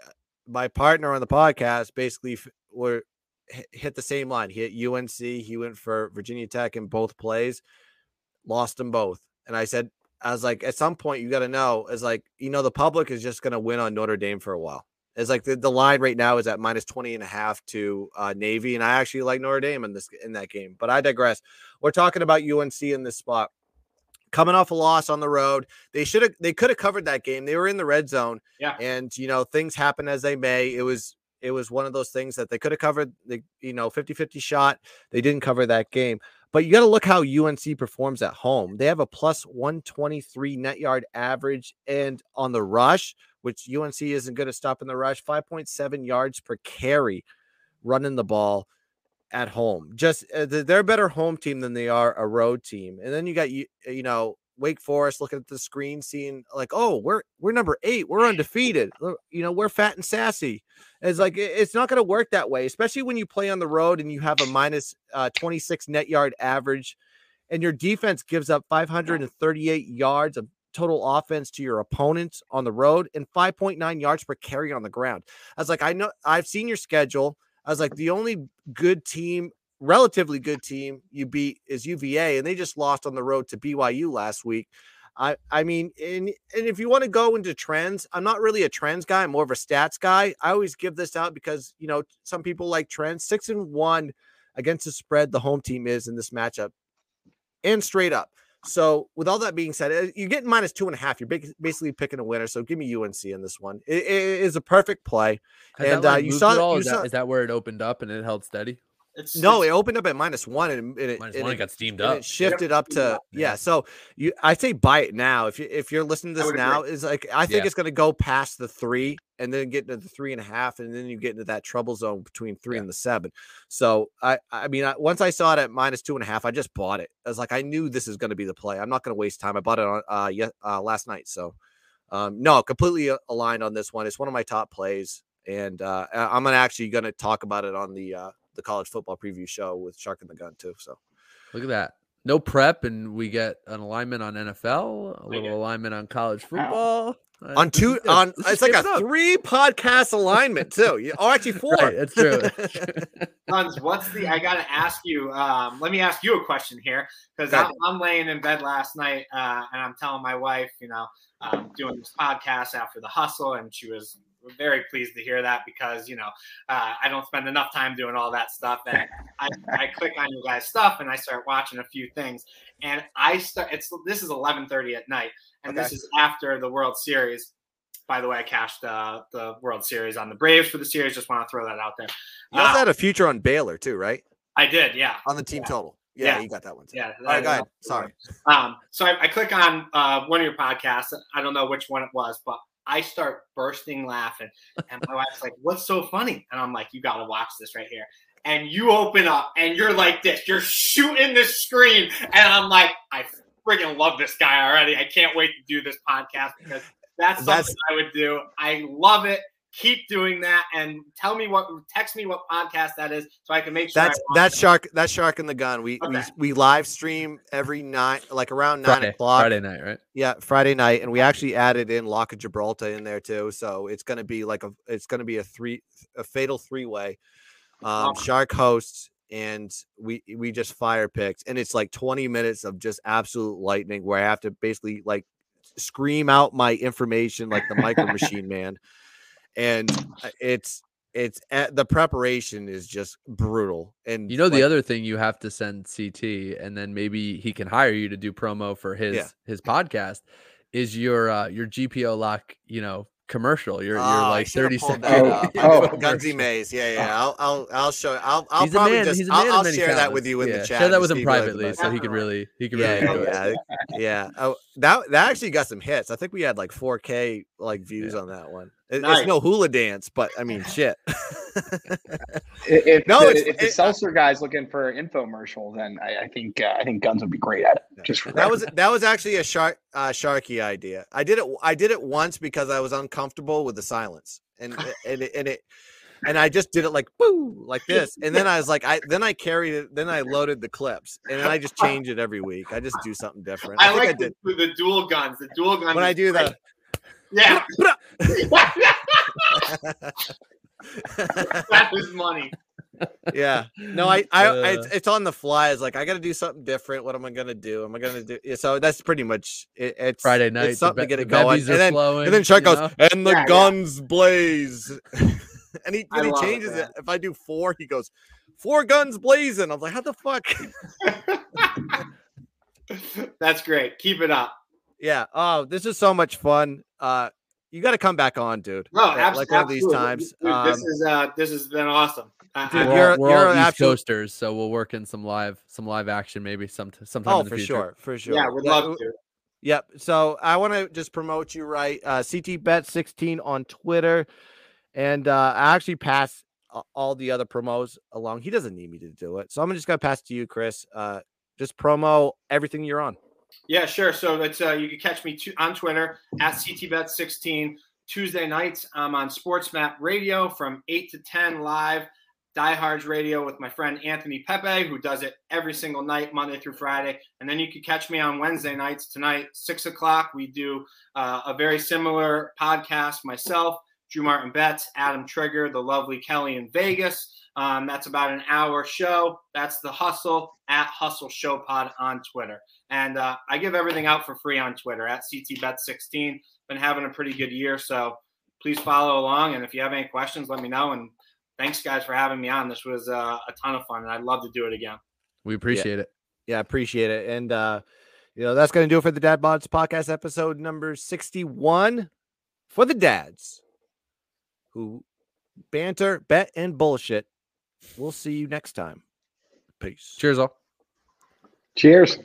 my partner on the podcast basically f- were hit- hit the same line. He hit UNC. He went for Virginia Tech in both plays, lost them both. And I said, I was like, at some point you got to know, is like, you know, the public is just going to win on Notre Dame for a while. It's like the, the line right now is at minus 20 and a half to uh, Navy. And I actually like Notre Dame in this in that game, but I digress. We're talking about UNC in this spot. Coming off a loss on the road, they should have they could have covered that game. They were in the red zone. Yeah. And you know, things happen as they may. It was it was one of those things that they could have covered the you know 50-50 shot. They didn't cover that game. But you got to look how UNC performs at home. They have a plus 123 net yard average and on the rush, which UNC isn't going to stop in the rush, 5.7 yards per carry running the ball at home. Just uh, they're a better home team than they are a road team. And then you got you you know Wake Forest, looking at the screen, seeing like, oh, we're we're number eight, we're undefeated, you know, we're fat and sassy. It's like it's not going to work that way, especially when you play on the road and you have a minus uh, 26 net yard average, and your defense gives up 538 yards of total offense to your opponents on the road and 5.9 yards per carry on the ground. I was like, I know I've seen your schedule. I was like, the only good team, relatively good team you beat is UVA, and they just lost on the road to BYU last week. I I mean, and and if you want to go into trends, I'm not really a trends guy. I'm more of a stats guy. I always give this out because you know some people like trends. Six and one against the spread, the home team is in this matchup, and straight up. So, with all that being said, uh, you get minus two and a half. You're basically picking a winner. So, give me UNC in this one. It, it is a perfect play. Has that And, uh, you saw- at all? you Is, saw- that, is that where it opened up and it held steady? It's No, it opened up at minus one and, and it, Minus and one, it it got steamed and up. it shifted up to Yeah. yeah. So you, I say buy it now. If you if you're listening to this would now, is like I think Yeah. it's going to go past the three and then get into the three and a half, and then you get into that trouble zone between three Yeah. and the seven. So I I mean, I, once I saw it at minus two and a half, I just bought it. I was like, I knew this is going to be the play. I'm not going to waste time. I bought it on uh yeah uh, last night. So um no, completely aligned on this one. It's one of my top plays, and uh I- I'm gonna actually going to talk about it on the uh the college football preview show with Shark and the Gun too. So. Look at that. No prep, and we get an alignment on NFL, a little alignment on college football. Uh, on two good. on This it's like a up. three podcast alignment too. You- Oh, actually four. Right, that's true. Guns, what's the? I gotta ask you. Um, let me ask you a question here because I'm. I'm laying in bed last night uh, and I'm telling my wife, you know, um, doing this podcast after the hustle, and she was very pleased to hear that because you know uh, I don't spend enough time doing all that stuff. And I, I click on your guys' stuff and I start watching a few things, and I start. It's this is 11:30 at night, and this is after the World Series. By the way, I cashed uh, the World Series on the Braves for the series. Just want to throw that out there. You also Uh, had a future on Baylor too, right? I did, yeah. On the team Yeah. total. Yeah, Yeah. you got that one. Too. Yeah. All right, go ahead. Sorry. Um, so I, I click on uh, one of your podcasts. I don't know which one it was, but I start bursting laughing. And my wife's like, What's so funny? And I'm like, You got to watch this right here. And you open up and you're like this. You're shooting the screen. And I'm like, I freaking love this guy already. I can't wait to do this podcast because that's something That's- I would do. I love it. Keep doing that and tell me what text me what podcast that is so I can make sure That's watch that's it. shark that's shark in the gun. We Okay. we we live stream every night, like around nine Friday, o'clock. Friday night, right? Yeah, Friday night, and we actually added in Lock of Gibraltar in there too. So it's gonna be like a it's gonna be a three a fatal three way. Um, Wow. Shark hosts, and we we just fire picks, and it's like twenty minutes of just absolute lightning where I have to basically like scream out my information like the micro machine man, and uh, it's it's uh, the preparation is just brutal. And You know the other thing you have to send CT, and then maybe he can hire you to do promo for his Yeah. his podcast. Is your uh your GPO lock, you know, commercial? Your Oh, your I like should thirty pulled second. that up. Oh, Gunsy commercial. Maze. Yeah, yeah. I'll, I'll, I'll show. I'll, I'll He's a probably man. just. he's a I'll, man of I'll many share that with you in yeah. the chat. Share that to with him privately, everybody- so he could really he could Yeah, really yeah, do it. yeah, yeah. Oh, that that actually got some hits. I think we had like 4K like views Yeah. on that one. It- Nice. It's no hula dance, but I mean, shit. If, No, the, it's- if the it- seltzer guy's looking for an infomercial, then I, I think uh, I think Guns would be great at it. Just for that was that was actually a shark uh, sharky idea. I did it. I did it once because I was uncomfortable with the silence, and and it, and it and I just did it like boo like this, and then I was like, I then I carried it, then I loaded the clips, and then I just change it every week. I just do something different. I, think like I did the, the dual guns. The dual guns. when I do great. the. Yeah. that was money. yeah no i i Uh. it's, it's on the fly it's like i gotta do something different what am i gonna do am i gonna do yeah, so that's pretty much it, it's Friday night, it's something the to get it going and then flowing, and then Shark you goes know? and the Yeah, yeah. guns blaze and he, and he love it, changes it, if i do four he goes four guns blazing i'm like how the fuck That's great. Keep it up. Yeah oh this is so much fun uh you got to come back on dude No, Yeah, abs- like one of these times Dude, um, this is uh, this has been awesome. I- Dude, we're you're- all, we're you're all East absolute- Coasters, so we'll work in some live some live action maybe some sometime oh in the for future. sure for sure yeah, we'd Yeah, love to. Yep. So I want to just promote you right. Uh, CT Bet 16 on Twitter. And uh, I actually pass all the other promos along. He doesn't need me to do it. So I'm just going to pass to you, Chris. Uh, just promo everything you're on. Yeah, sure. So it's uh, you can catch me to, on Twitter at ctbet16. Tuesday nights, I'm on Sports SportsMap Radio from 8 to 10 live. Diehards Radio with my friend Anthony Pepe, who does it every single night, Monday through Friday. And then you can catch me on Wednesday nights. Tonight, 6 o'clock, we do uh, a very similar podcast. Myself, Drew Martin Betts, Adam Trigger, the lovely Kelly in Vegas. Um, that's about an hour show. That's the Hustle at Hustle Show Pod on Twitter. And uh, I give everything out for free on Twitter at CTBet16. Been having a pretty good year. So please follow along. And if you have any questions, let me know. And thanks, guys, for having me on. This was uh, a ton of fun. And I'd love to do it again. We appreciate it. Yeah, I appreciate it. And uh, you know, that's gonna do it for the Dad Mods podcast episode number 61 for the dads who banter, bet, and bullshit. We'll see you next time. Peace. Cheers, all. Cheers.